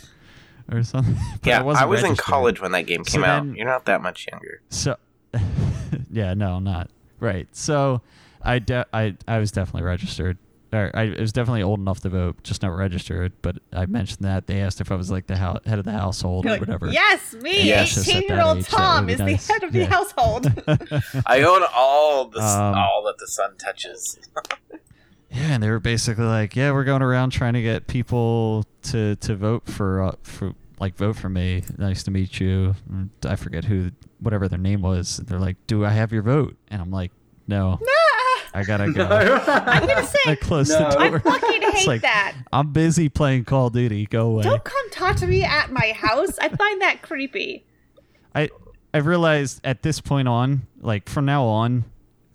B: or something. But
C: Yeah, I,
B: wasn't
C: was in college when that game
B: So
C: came out.
B: then-
C: You're not that much younger.
B: So, yeah, no, I'm not. Right. So, I, de- I, I was definitely registered. Or I was definitely old enough to vote, just not registered. But I mentioned that they asked if I was like the hou- head of the household or
D: You're like,
B: whatever.
D: Yes, me,
C: Yes.
B: Just at that
D: eighteen-year-old Tom is
B: nice.
D: the head of the
B: Yeah.
D: household.
C: I own all the
B: Um,
C: all that the sun touches.
B: Yeah, and they were basically like, "Yeah, we're going around trying to get people to to vote for uh, for like vote for me. Nice to meet you." I forget who, whatever their name was. They're like, "Do I have your vote?" And I'm like, "No, I gotta go."
D: I'm gonna
B: I
D: say,
B: closed
A: No.
B: the door.
D: I
B: door.
D: fucking
B: It's
D: hate
B: like,
D: that.
B: I'm busy playing Call of Duty. Go away.
D: Don't come talk to me at my house. I find that creepy.
B: I I realized at this point on, like from now on,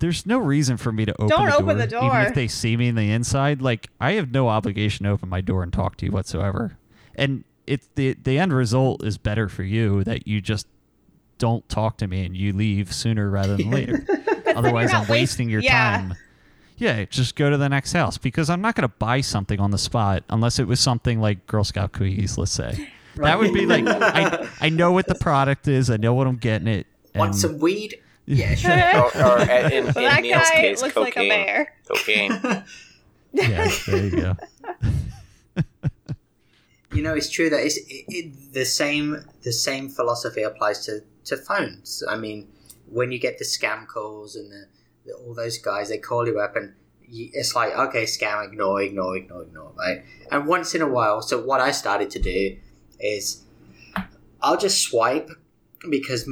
B: there's no reason for me to open,
D: Don't
B: the,
D: open
B: door,
D: the
B: even if they see me in the inside. Like I have no obligation to open my door and talk to you whatsoever. And it's the the end result is better for you that you just don't talk to me and you leave sooner rather than later. Otherwise, I'm wasting your
D: yeah.
B: time. Yeah, just go to the next house because I'm not going to buy something on the spot unless it was something like Girl Scout cookies, let's say. That would be like I I know what the product is, I know what I'm getting it.
A: Want some weed? Yeah, sure.
C: or, or in, in
D: Well, that
C: Neil's
D: guy
C: case,
D: looks
C: cocaine.
D: like a bear.
C: Cocaine.
B: Yeah, there you go.
A: You know, it's true that it's it, it, the same. The same philosophy applies to to phones. I mean, when you get the scam calls and the, the, all those guys, they call you up and you, it's like okay, scam, ignore, ignore, ignore, ignore, right? And once in a while, so what I started to do is I'll just swipe because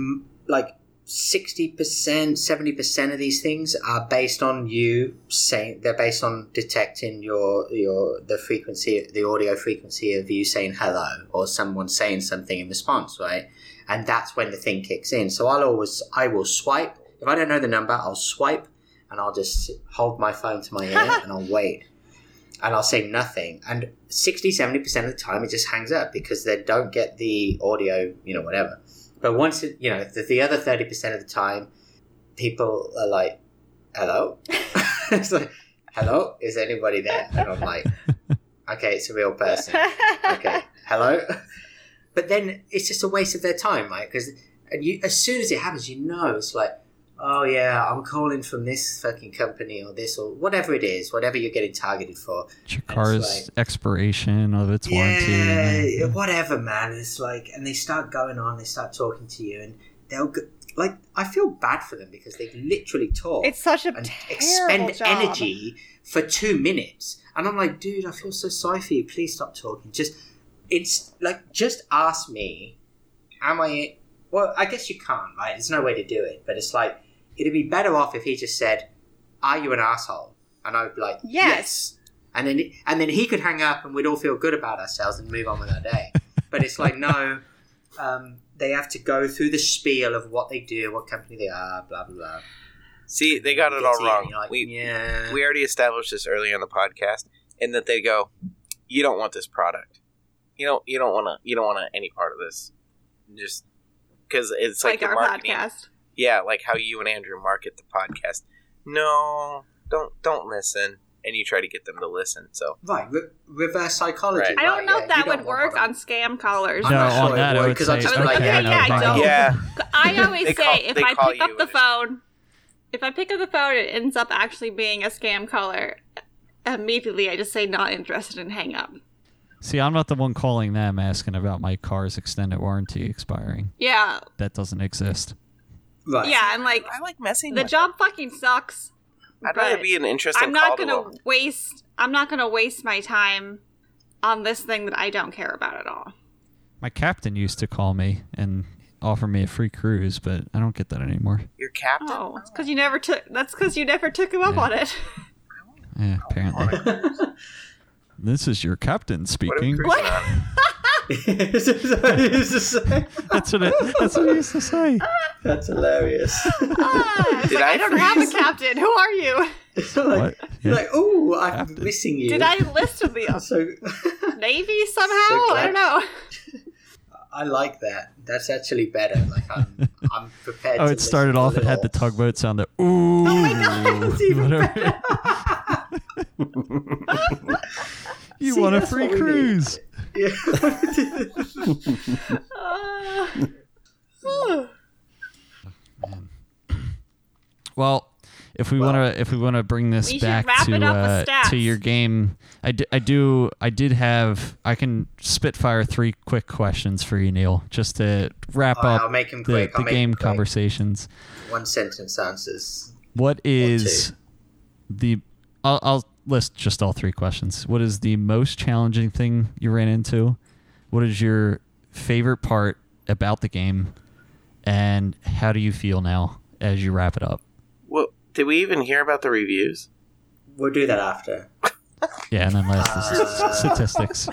A: like sixty percent, seventy percent of these things are based on you saying they're based on detecting your your the frequency, the audio frequency of you saying hello or someone saying something in response, right? And that's when the thing kicks in. So I'll always I will swipe if I don't know the number, I'll swipe and I'll just hold my phone to my ear and I'll wait. And I'll say nothing. And 60, 70% of the time, it just hangs up because they don't get the audio, you know, whatever. But once, it, you know, the, the other 30% of the time, people are like, hello? it's like, hello? Is anybody there? And I'm like, okay, it's a real person. Okay, hello? But then it's just a waste of their time, right? Because and you, as soon as it happens, you know, it's like, oh yeah, I'm calling from this fucking company or this or whatever it is, whatever you're getting targeted for.
B: It's your car's expiration of its warranty.
A: Yeah, whatever, man. It's like, and they start going on, they start talking to you, and they'll go, like, I feel bad for them because they literally talk
D: It's such a
A: and
D: terrible
A: expend
D: job.
A: energy for two minutes, and I'm like, dude, I feel so sorry for you. Please stop talking. Just, it's like, just ask me, am I? Well, I guess you can't, right? There's no way to do it, but it's like it'd be better off if he just said, "Are you an asshole?" And I would be like,
D: Yes.
A: And then, and then he could hang up, and we'd all feel good about ourselves and move on with our day. but it's like, no, um, they have to go through the spiel of what they do, what company they are, blah blah blah.
C: See, they got it all wrong.
A: like,
C: we
A: yeah,
C: we already established this earlier in the podcast, in that they go, "You don't want this product. You don't. You don't want to. You don't want any part of this. Just because it's like,
D: like,
C: the
D: our
C: marketing.
D: podcast.
C: Yeah, like how you and Andrew market the podcast. No, don't don't listen, and you try to get them to listen. So
A: right. Re- reverse psychology.
C: Right.
D: I don't know
A: yeah,
D: if that would work on scam callers.
A: I'm
B: No,
A: not
B: on
A: sure it
B: that I
A: would,
B: would
A: 'cause
B: say
A: I just
D: like,
A: like,
D: yeah,
B: okay,
D: yeah, I don't.
C: yeah,
D: I always say
C: call-
D: if I pick up the phone, if I pick up the phone, it ends up actually being a scam caller. Immediately, I just say not interested and hang up.
B: See, I'm not the one calling them asking about my car's extended warranty expiring.
D: Yeah,
B: That doesn't exist.
A: Right.
D: yeah, and like
C: I like messing.
D: the
C: with
D: job fucking sucks.
C: them. I'd rather be an interesting.
D: I'm not gonna
C: to them.
D: waste. I'm not gonna waste my time on this thing that I don't care about at all.
B: My captain used to call me and offer me a free cruise, but I don't get that anymore.
C: Your captain.
D: Oh, it's because you never took. That's because you never took him up
B: Yeah.
D: on it.
B: Yeah, apparently. this is your captain
C: What are we
B: speaking.
C: cruising on?
A: Is what he used to say?
B: That's what it, that's what he used to say.
A: That's hilarious.
D: Ah,
C: Did
D: like, I,
C: I
D: don't have a captain. Who are you?
A: like,
B: Yeah.
A: like, oh, I'm
B: Captain.
A: missing you.
D: Did I enlist in the
A: So
D: Navy somehow?
A: So
D: I don't know.
A: I like that. That's actually better. Like I'm, I'm prepared.
B: Oh,
A: to
B: it started off.
A: a
B: It had the
A: little.
B: tugboat sound. That ooh.
A: Oh my God, it's even
B: whatever. you
A: See,
B: want a free
A: what we need.
B: cruise?
A: Yeah.
D: Uh,
B: Well, if we
A: Well-
B: want to, if we want to bring this back to
D: it up with
B: uh, to your game, I, d- I do I did have I can spitfire three quick questions for you, Neil, just to wrap
A: right,
B: up the, the game conversations.
A: One sentence answers.
B: What is the? I'll, I'll list just all three questions. What is the most challenging thing you ran into? What is your favorite part about the game? And how do you feel now as you wrap it up?
C: Well, did we even hear about the reviews?
A: We'll do that after.
B: Yeah, and then last
A: Uh,
B: statistics.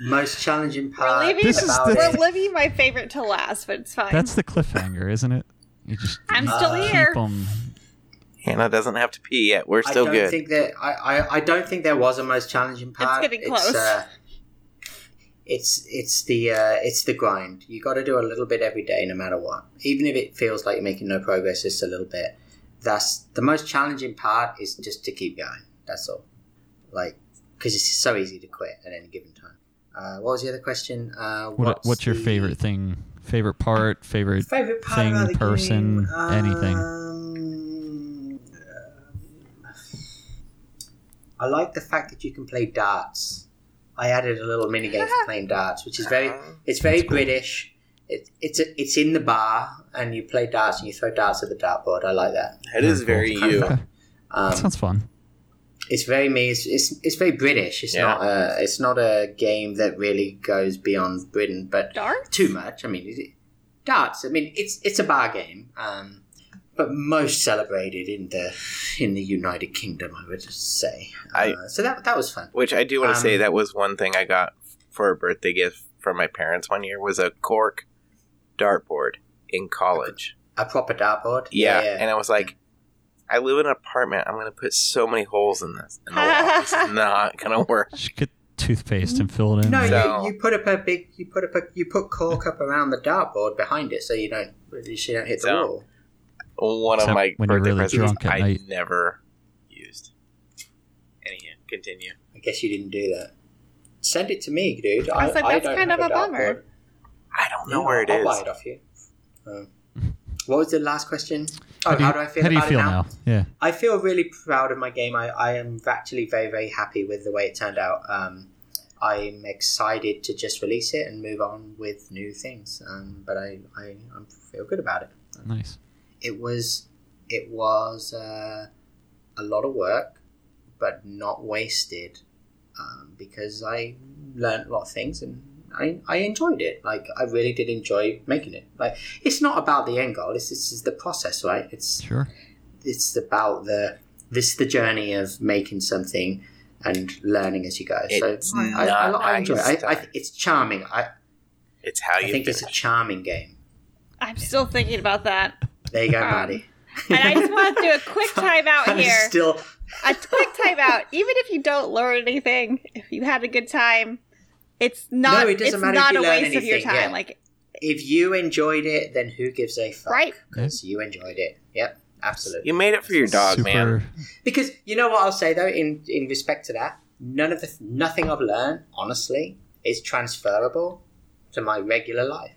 A: Most challenging
D: we're
A: part
D: leaving.
B: This is the-
D: we're
A: it.
D: leaving my favorite to last, but it's fine.
B: That's the cliffhanger, isn't it? You just
D: I'm
B: you
D: still here.
B: keep 'em-
C: Hannah doesn't have to pee yet. We're still
A: I
C: still
A: don't
C: good.
A: think that I, I, I don't think there was a most challenging part.
D: It's getting close.
A: uh, it's it's the uh, it's the grind. You got to do a little bit every day, no matter what. Even if it feels like you're making no progress, just a little bit. That's the most challenging part. Is just to keep going. That's all. Like because it's so easy to quit at any given time. Uh, what was the other question? Uh,
B: What, what's your
A: the
B: favorite thing? Favorite part? Favorite?
A: favorite part
B: thing, person,
A: game?
B: anything?
A: Um, I like the fact that you can play darts. I added a little mini game for playing darts, which is very it's very British. It, it's a, it's in the bar and you play darts and you throw darts at the dartboard. I like that.
C: That is
B: Cool.
C: very you.
A: Um,
B: That sounds fun.
A: It's very me. It's, it's it's very British. It's
C: Yeah.
A: not a it's not a game that really goes beyond Britain, but
D: Dark?
A: too much. I mean, it- darts. I mean, it's it's a bar game, um, but most celebrated in the in the United Kingdom, I would say.
C: I-
A: uh, so that that was fun.
C: Which I do want to say
A: Um,
C: that was one thing I got for a birthday gift from my parents one year was a cork dartboard in college.
A: A proper dartboard.
C: Yeah, and I was like, I live in an apartment. I'm going to put so many holes in this. In the wall. This is not going to work.
B: Just get toothpaste and fill it in.
A: No,
C: So-
A: you, you put up a big you put up a you put cork up around the dartboard behind it so you don't you don't hit the
C: So-
A: wall.
C: One
B: Except
C: of my
B: when you're
C: birthday
B: really
C: presents
B: drunk at
C: I
B: night.
C: never used. Anyhow, continue.
A: I guess you didn't do that. Send it to me, dude.
D: I was like, that's
A: don't
D: kind
A: have
D: of a bummer.
A: dartboard.
C: I don't know where it
A: I'll
C: is.
A: buy it off you. Um, what was the last question? Oh,
B: How do you,
A: how do I feel
B: how do you
A: about
B: feel
A: it now?
B: now? Yeah.
A: I feel really proud of my game. I, I am actually very, very happy with the way it turned out. Um, I'm excited to just release it and move on with new things. Um, but I, I, I feel good about it.
B: Nice.
A: It was, it was uh, a lot of work, but not wasted um, because I learned a lot of things and I, I enjoyed it. Like I really did enjoy making it. Like it's not about the end goal. It's this is the process, right? It's
B: Sure.
A: it's about the this the journey of making something and learning as you go.
C: It's
A: so I, I, I, I enjoy it. I, I, it's charming. I,
C: It's how
A: I
C: you
A: think it's a charming game.
D: I'm still thinking about that.
A: There you go,
D: Um,
A: Maddie.
D: And I just want to do a quick timeout
A: I'm
D: here.
A: Still,
D: a quick timeout. Even if you don't learn anything, if you had a good time, it's not.
A: No, it doesn't
D: it's
A: matter if you
D: a
A: learn
D: waste of your
A: anything,
D: time.
A: yeah.
D: Like
A: if you enjoyed it, then who gives a fuck?
D: Right.
A: Because you enjoyed it. Yep, absolutely.
C: You made it for your dog,
B: Super.
C: man.
A: Because you know what I'll say though, in in respect to that, none of the nothing I've learned, honestly, is transferable to my regular life.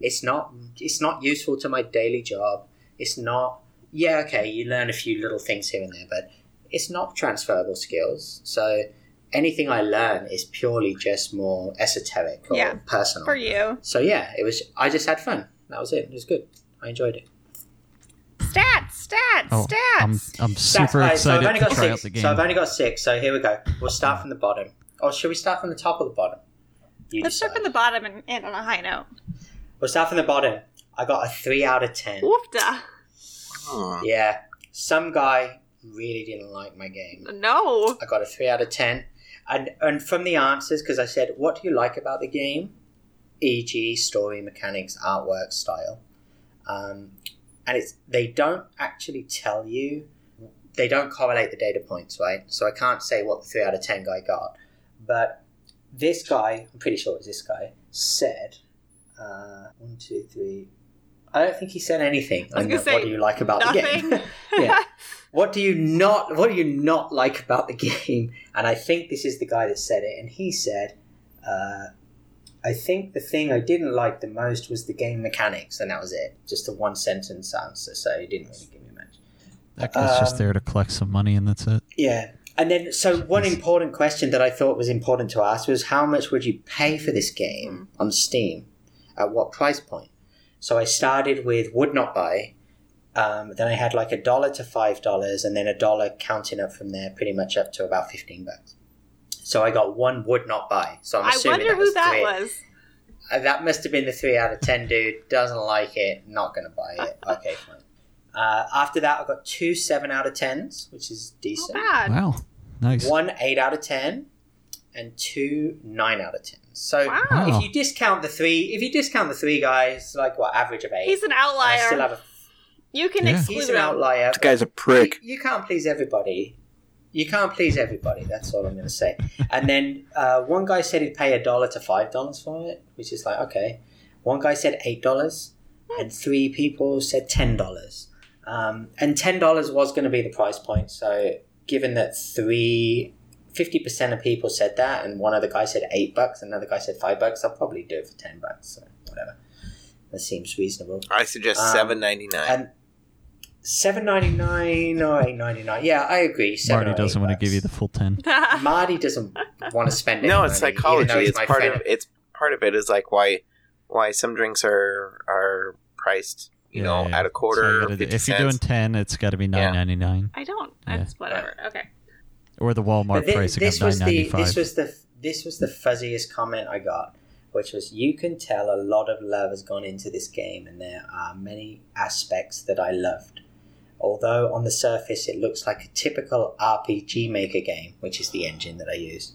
A: It's not. It's not useful to my daily job. It's not. Yeah, okay, you learn a few little things here and there, but it's not transferable skills. So anything I learn is purely just more esoteric or
D: Yeah,
A: personal.
D: for you,
A: So yeah, it was. I just had fun. That was it. It was good. I enjoyed it.
D: stats, stats,
B: Oh,
D: stats.
B: I'm I'm
A: That's
B: super
A: right, so I've only got six.
B: out the game.
A: So I've only got six. So here we go. We'll start from the bottom. Or should we start from the top or the bottom? You
D: Let's start from the bottom and end on a high note.
A: We'll start from the bottom. I got a three out of ten.
D: Oofda.
C: Hmm.
A: Yeah, some guy really didn't like my game.
D: No.
A: I got a three out of ten, and and from the answers because I said, "What do you like about the game?" E.g., story mechanics, artwork, style, um, and it's they don't actually tell you. They don't correlate the data points, right? So I can't say what the three out of ten guy got, but this guy, I'm pretty sure it was this guy, said uh, one, two, three. I don't think he said anything.
D: I was
A: on
D: gonna
A: the-
D: say
A: what do you like about the game?
D: Nothing.
A: Yeah. What do you not what do you not like about the game? And I think this is the guy that said it and he said uh, I think the thing I didn't like the most was the game mechanics and that was it. Just a one sentence answer, so he didn't really give me much.
B: that guy's just
A: um,
B: there to collect some money and that's it.
A: Yeah. And then so one important question that I thought was important to ask was how much would you pay for this game on Steam? At what price point? So I started with would not buy. Um, then I had like a dollar to five dollars, and then a dollar counting up from there, pretty much up to about fifteen bucks. So I got one would not buy. So I'm
D: I
A: assuming
D: wonder
A: that
D: who
A: was
D: that
A: three.
D: was.
A: Uh, that must have been the three out of ten dude. Doesn't like it. Not gonna buy it. Okay, fine. Uh, after that, I got two seven out of tens, which is
D: Not
A: decent.
D: bad.
B: Wow. Nice.
A: One eight out of ten, and two nine out of ten. So
D: Wow.
B: Wow.
A: if you discount the three, if you discount the three guys, like what average of eight,
D: He's an
A: I still
D: outlier.
A: have a,
D: You can
B: Yeah.
D: exclude
A: he's an
D: him.
A: outlier.
C: This guy's a prick.
A: You, you can't please everybody. You can't please everybody. That's all I'm going to say. and then uh, one guy said he'd pay a dollar to five dollars for it, which is like okay. One guy said eight dollars, and three people said ten dollars. Um, and ten dollars was going to be the price point. So given that three. 50% of people said that, and one other guy said eight bucks, another guy said five bucks. I'll probably do it for 10 bucks, so whatever. That seems reasonable.
C: I suggest
A: Um,
C: seven ninety nine.
A: And seven ninety nine or eight ninety nine. Yeah, I agree. Seven
B: Marty
A: or
B: doesn't
A: eight
B: want to give you the full ten.
A: Marty doesn't want to spend any
C: No, it's
A: money,
C: psychology. It's part
A: friend.
C: of it's part of it is like why why some drinks are are priced you know
B: Yeah, yeah.
C: at a quarter
B: So you gotta do-
C: fifty
B: if you're doing ten, it's got to be
C: Yeah.
B: nine ninety nine.
D: I don't.
B: Yeah.
D: That's whatever. Okay.
B: Or the Walmart
A: But thi-
B: pricing
A: this
B: of
A: was the this was the this was the fuzziest comment I got, which was you can tell a lot of love has gone into this game, and there are many aspects that I loved. Although on the surface it looks like a typical RPG Maker game, which is the engine that I use,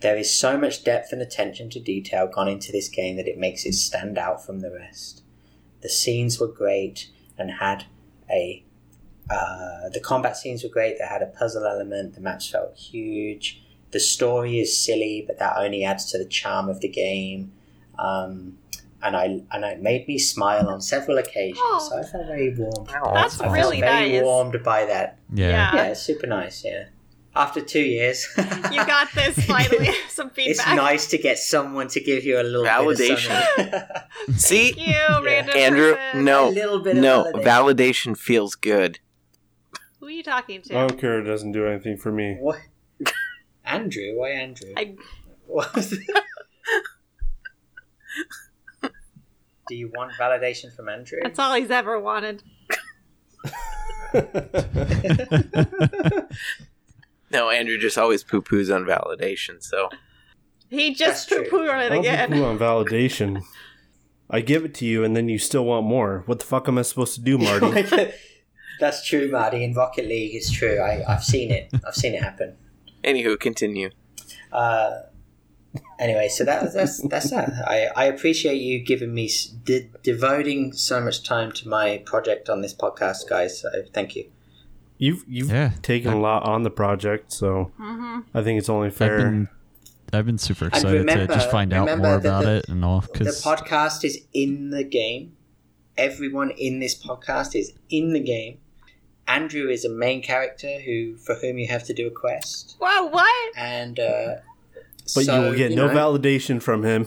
A: there is so much depth and attention to detail gone into this game that it makes it stand out from the rest. The scenes were great and had a uh, the combat scenes were great. They had a puzzle element. The maps felt huge. The story is silly, but that only adds to the charm of the game. Um, and I and it made me smile on several occasions.
D: Oh.
A: So I felt very warm.
D: That's
A: I felt very
D: nice.
A: warmed by that.
B: yeah.
D: Yeah.
A: Yeah, it's super nice. Yeah, after two years,
D: You got this finally. Some feedback.
A: It's nice to get someone to give you a little
C: Validation.
A: Bit of something.
C: See,
D: you, random
C: Andrew, no,
A: a little bit of
C: no,
A: validation.
C: validation feels good.
D: Who are you talking to?
E: I don't care. It doesn't do anything for me.
A: What? Andrew? Why Andrew?
D: I,
A: What? Do you want validation from Andrew?
D: that's all he's ever wanted.
C: No, Andrew just always poo poos on validation. So
D: He just
A: That's
D: poo pooed on it
E: Don't
D: again.
E: poo on validation. I give it to you, and then you still want more. What the fuck am I supposed to do, Marty?
A: That's true, Marty. In Rocket League, it's true. I, I've seen it. I've seen it happen.
C: anywho, continue.
A: Uh, anyway, so that, that's that's that. I, I appreciate you giving me de- devoting so much time to my project on this podcast, guys. So thank you.
E: You've you've
B: Yeah.
E: taken a lot on the project, so
D: hmm
E: I think it's only
B: I've
E: fair.
B: been I've been super excited
A: remember-
B: to just find out more about
A: the-
B: it and all
A: The podcast is in the game. Everyone in this podcast is in the game. Andrew is a main character who for whom you have to do a quest,
D: Whoa, what?
A: and uh,
E: but
A: so,
E: you will get
A: you
E: no
A: know,
E: validation from him.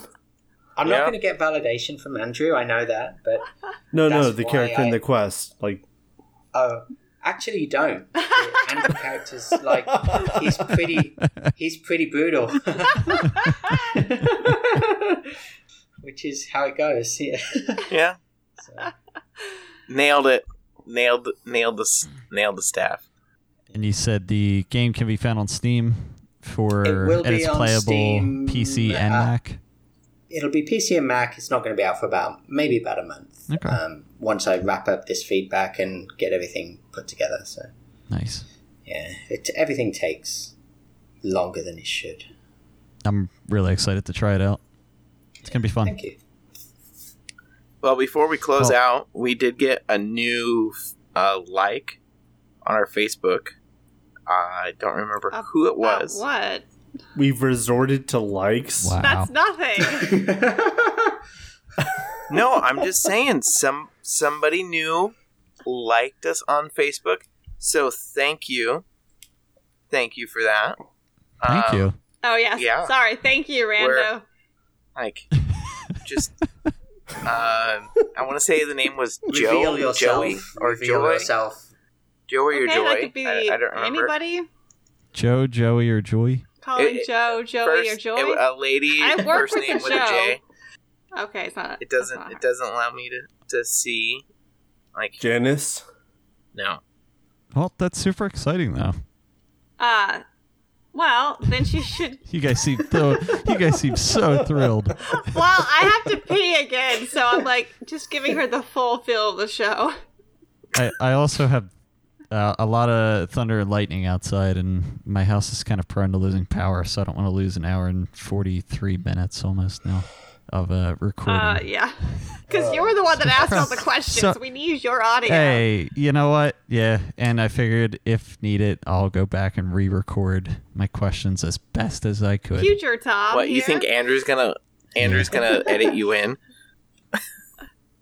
A: I'm
C: Yeah.
A: not going to get validation from Andrew. I know that, but
E: No, no, the
A: why
E: character in the quest. Like,
A: oh, actually, you don't. The Andrew character's like he's pretty. He's pretty brutal, which is how it goes. Yeah.
C: Yeah,
A: So,
C: nailed it. Nailed, nailed the, nailed the staff.
B: and you said the game can be found on Steam for
A: It will
B: and
A: be
B: it's
A: on
B: playable
A: Steam,
B: PC and
A: uh,
B: Mac.
A: it'll be PC and Mac. It's not going to be out for about maybe about a month.
B: Okay.
A: Um, once I wrap up this feedback and get everything put together. So
B: Nice.
A: yeah, it, everything takes longer than it should.
B: I'm really excited to try it out. It's gonna be fun.
A: Thank you.
C: Well, before we close
B: Well-
C: out, we did get a new uh, like on our Facebook. I don't remember
D: Uh,
C: who it
D: Uh,
C: was.
D: what?
E: we've resorted to likes.
B: Wow.
D: That's nothing.
C: No, I'm just saying some somebody new liked us on Facebook. So thank you. Thank you for that.
B: Thank
C: Um,
B: you.
D: oh yes.
C: Yeah.
D: Sorry. Thank you, Rando.
C: Like just um I want to say the name was Joe,
A: Reveal yourself.
C: Joey or
A: Reveal
C: Joy.
A: yourself.
C: Joey or
D: okay,
C: Joy.
D: that could be
C: I, I don't remember.
D: anybody.
B: Joe, Joey, or Joy?
D: Calling
C: It-
D: Joe, Joey,
C: First,
D: or Joy.
C: it- a lady
D: I work
C: first
D: with
C: name
D: a
C: with a
D: Joe.
C: J.
D: okay, it's not.
C: It doesn't
D: that's
C: it
D: not
C: doesn't allow me to to see like
E: Janice.
C: no.
B: Well, that's super exciting though.
D: Uh, well, then she should.
B: You guys seem so, you guys seem so thrilled.
D: Well, I have to pee again, so I'm like just giving her the full feel of the show.
B: I, I also have uh, a lot of thunder and lightning outside, and my house is kind of prone to losing power, so I don't want to lose an hour and 43 minutes almost now of a recording.
D: Uh, yeah, because you were the one that asked all the questions.
B: So-
D: we need your audio.
B: Hey, you know what? Yeah, and I figured if needed, I'll go back and re-record my questions as best as I could.
D: Future Tom.
C: what you think Andrew's gonna Andrew's gonna edit you in?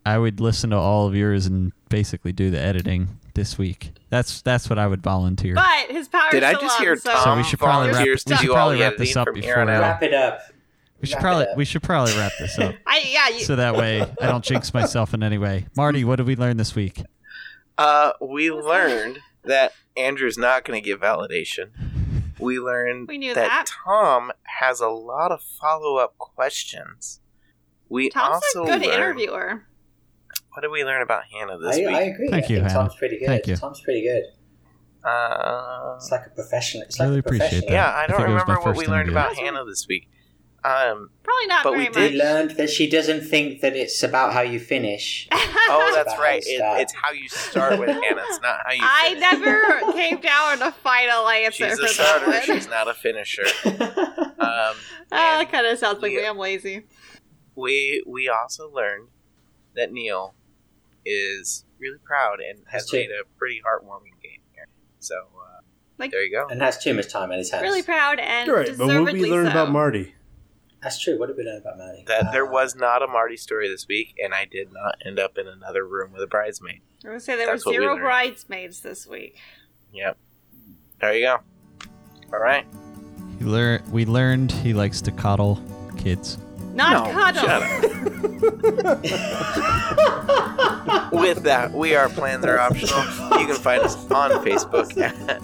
B: I would listen to all of yours and basically do the editing this week. That's that's what I would volunteer.
D: But his power.
C: Did I just
D: on,
C: hear
D: so
C: Tom
B: So we should probably wrap- we should probably wrap this up before
C: on
B: we?
A: Wrap it up.
B: We should probably we should probably wrap this up
D: I yeah. You,
B: so that way I don't jinx myself in any way. Marty, what did we learn this week?
C: Uh, we learned that Andrew's not going to give validation. We learned
D: We knew
C: that,
D: that.
C: Tom has a lot of follow up questions. We
D: Tom's a good
C: learned,
D: interviewer.
C: What did we learn about Hannah this
A: I,
C: week?
A: I agree.
B: Thank
A: I
B: you,
A: think
B: Hannah.
A: Tom's pretty good.
B: Thank you.
A: Tom's pretty good.
C: Uh,
A: It's like a professional. It's like
B: Really
A: a
B: appreciate that.
C: yeah, I
B: I
C: don't
B: think it was my
C: remember what we learned about
D: That's
C: Hannah this week. Um,
D: Probably not
C: But we
D: very
C: did
A: We
D: much.
A: learned that she doesn't think that it's about how you finish.
C: oh, that's right. It, it's how you start with Hannah. It's not how you.
D: I
C: finish.
D: never came down with a final answer
C: She's
D: for
C: a starter.
D: that one.
C: She's not a finisher. Um,
D: Oh, that kind of sounds like
C: we-
D: me. I'm lazy.
C: we we also learned that Neil is really proud and has
A: That's true.
C: made a pretty heartwarming game here. So uh,
D: Like-
C: there you go.
A: and has too much time in his hands.
D: Really proud and
E: Right, but what
D: deservedly
E: we learned
D: so.
E: about Marty?
A: That's true. What did we learn about Marty?
C: That there
A: Uh,
C: was not a Marty story this week, and I did not end up in another room with a bridesmaid.
D: I would say there
C: That's
D: were
C: what we
D: zero bridesmaids this week.
C: Yep. There you go. All right.
B: He lear- we learned he likes to coddle kids.
D: Not
C: No,
D: cuddle.
C: shut With that, we are plans are optional. You can find us on Facebook at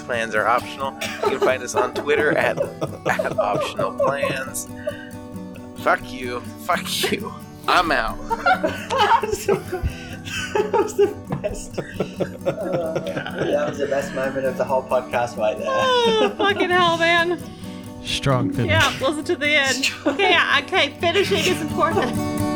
C: plans are optional. You can find us on Twitter at at optional plans. Fuck you. Fuck you. I'm out.
A: that was the best. Uh, that was the best moment of the whole podcast right there.
D: Oh, fucking hell, man.
B: Strong finish.
D: Yeah, listen to the end. Okay, okay, finishing is important.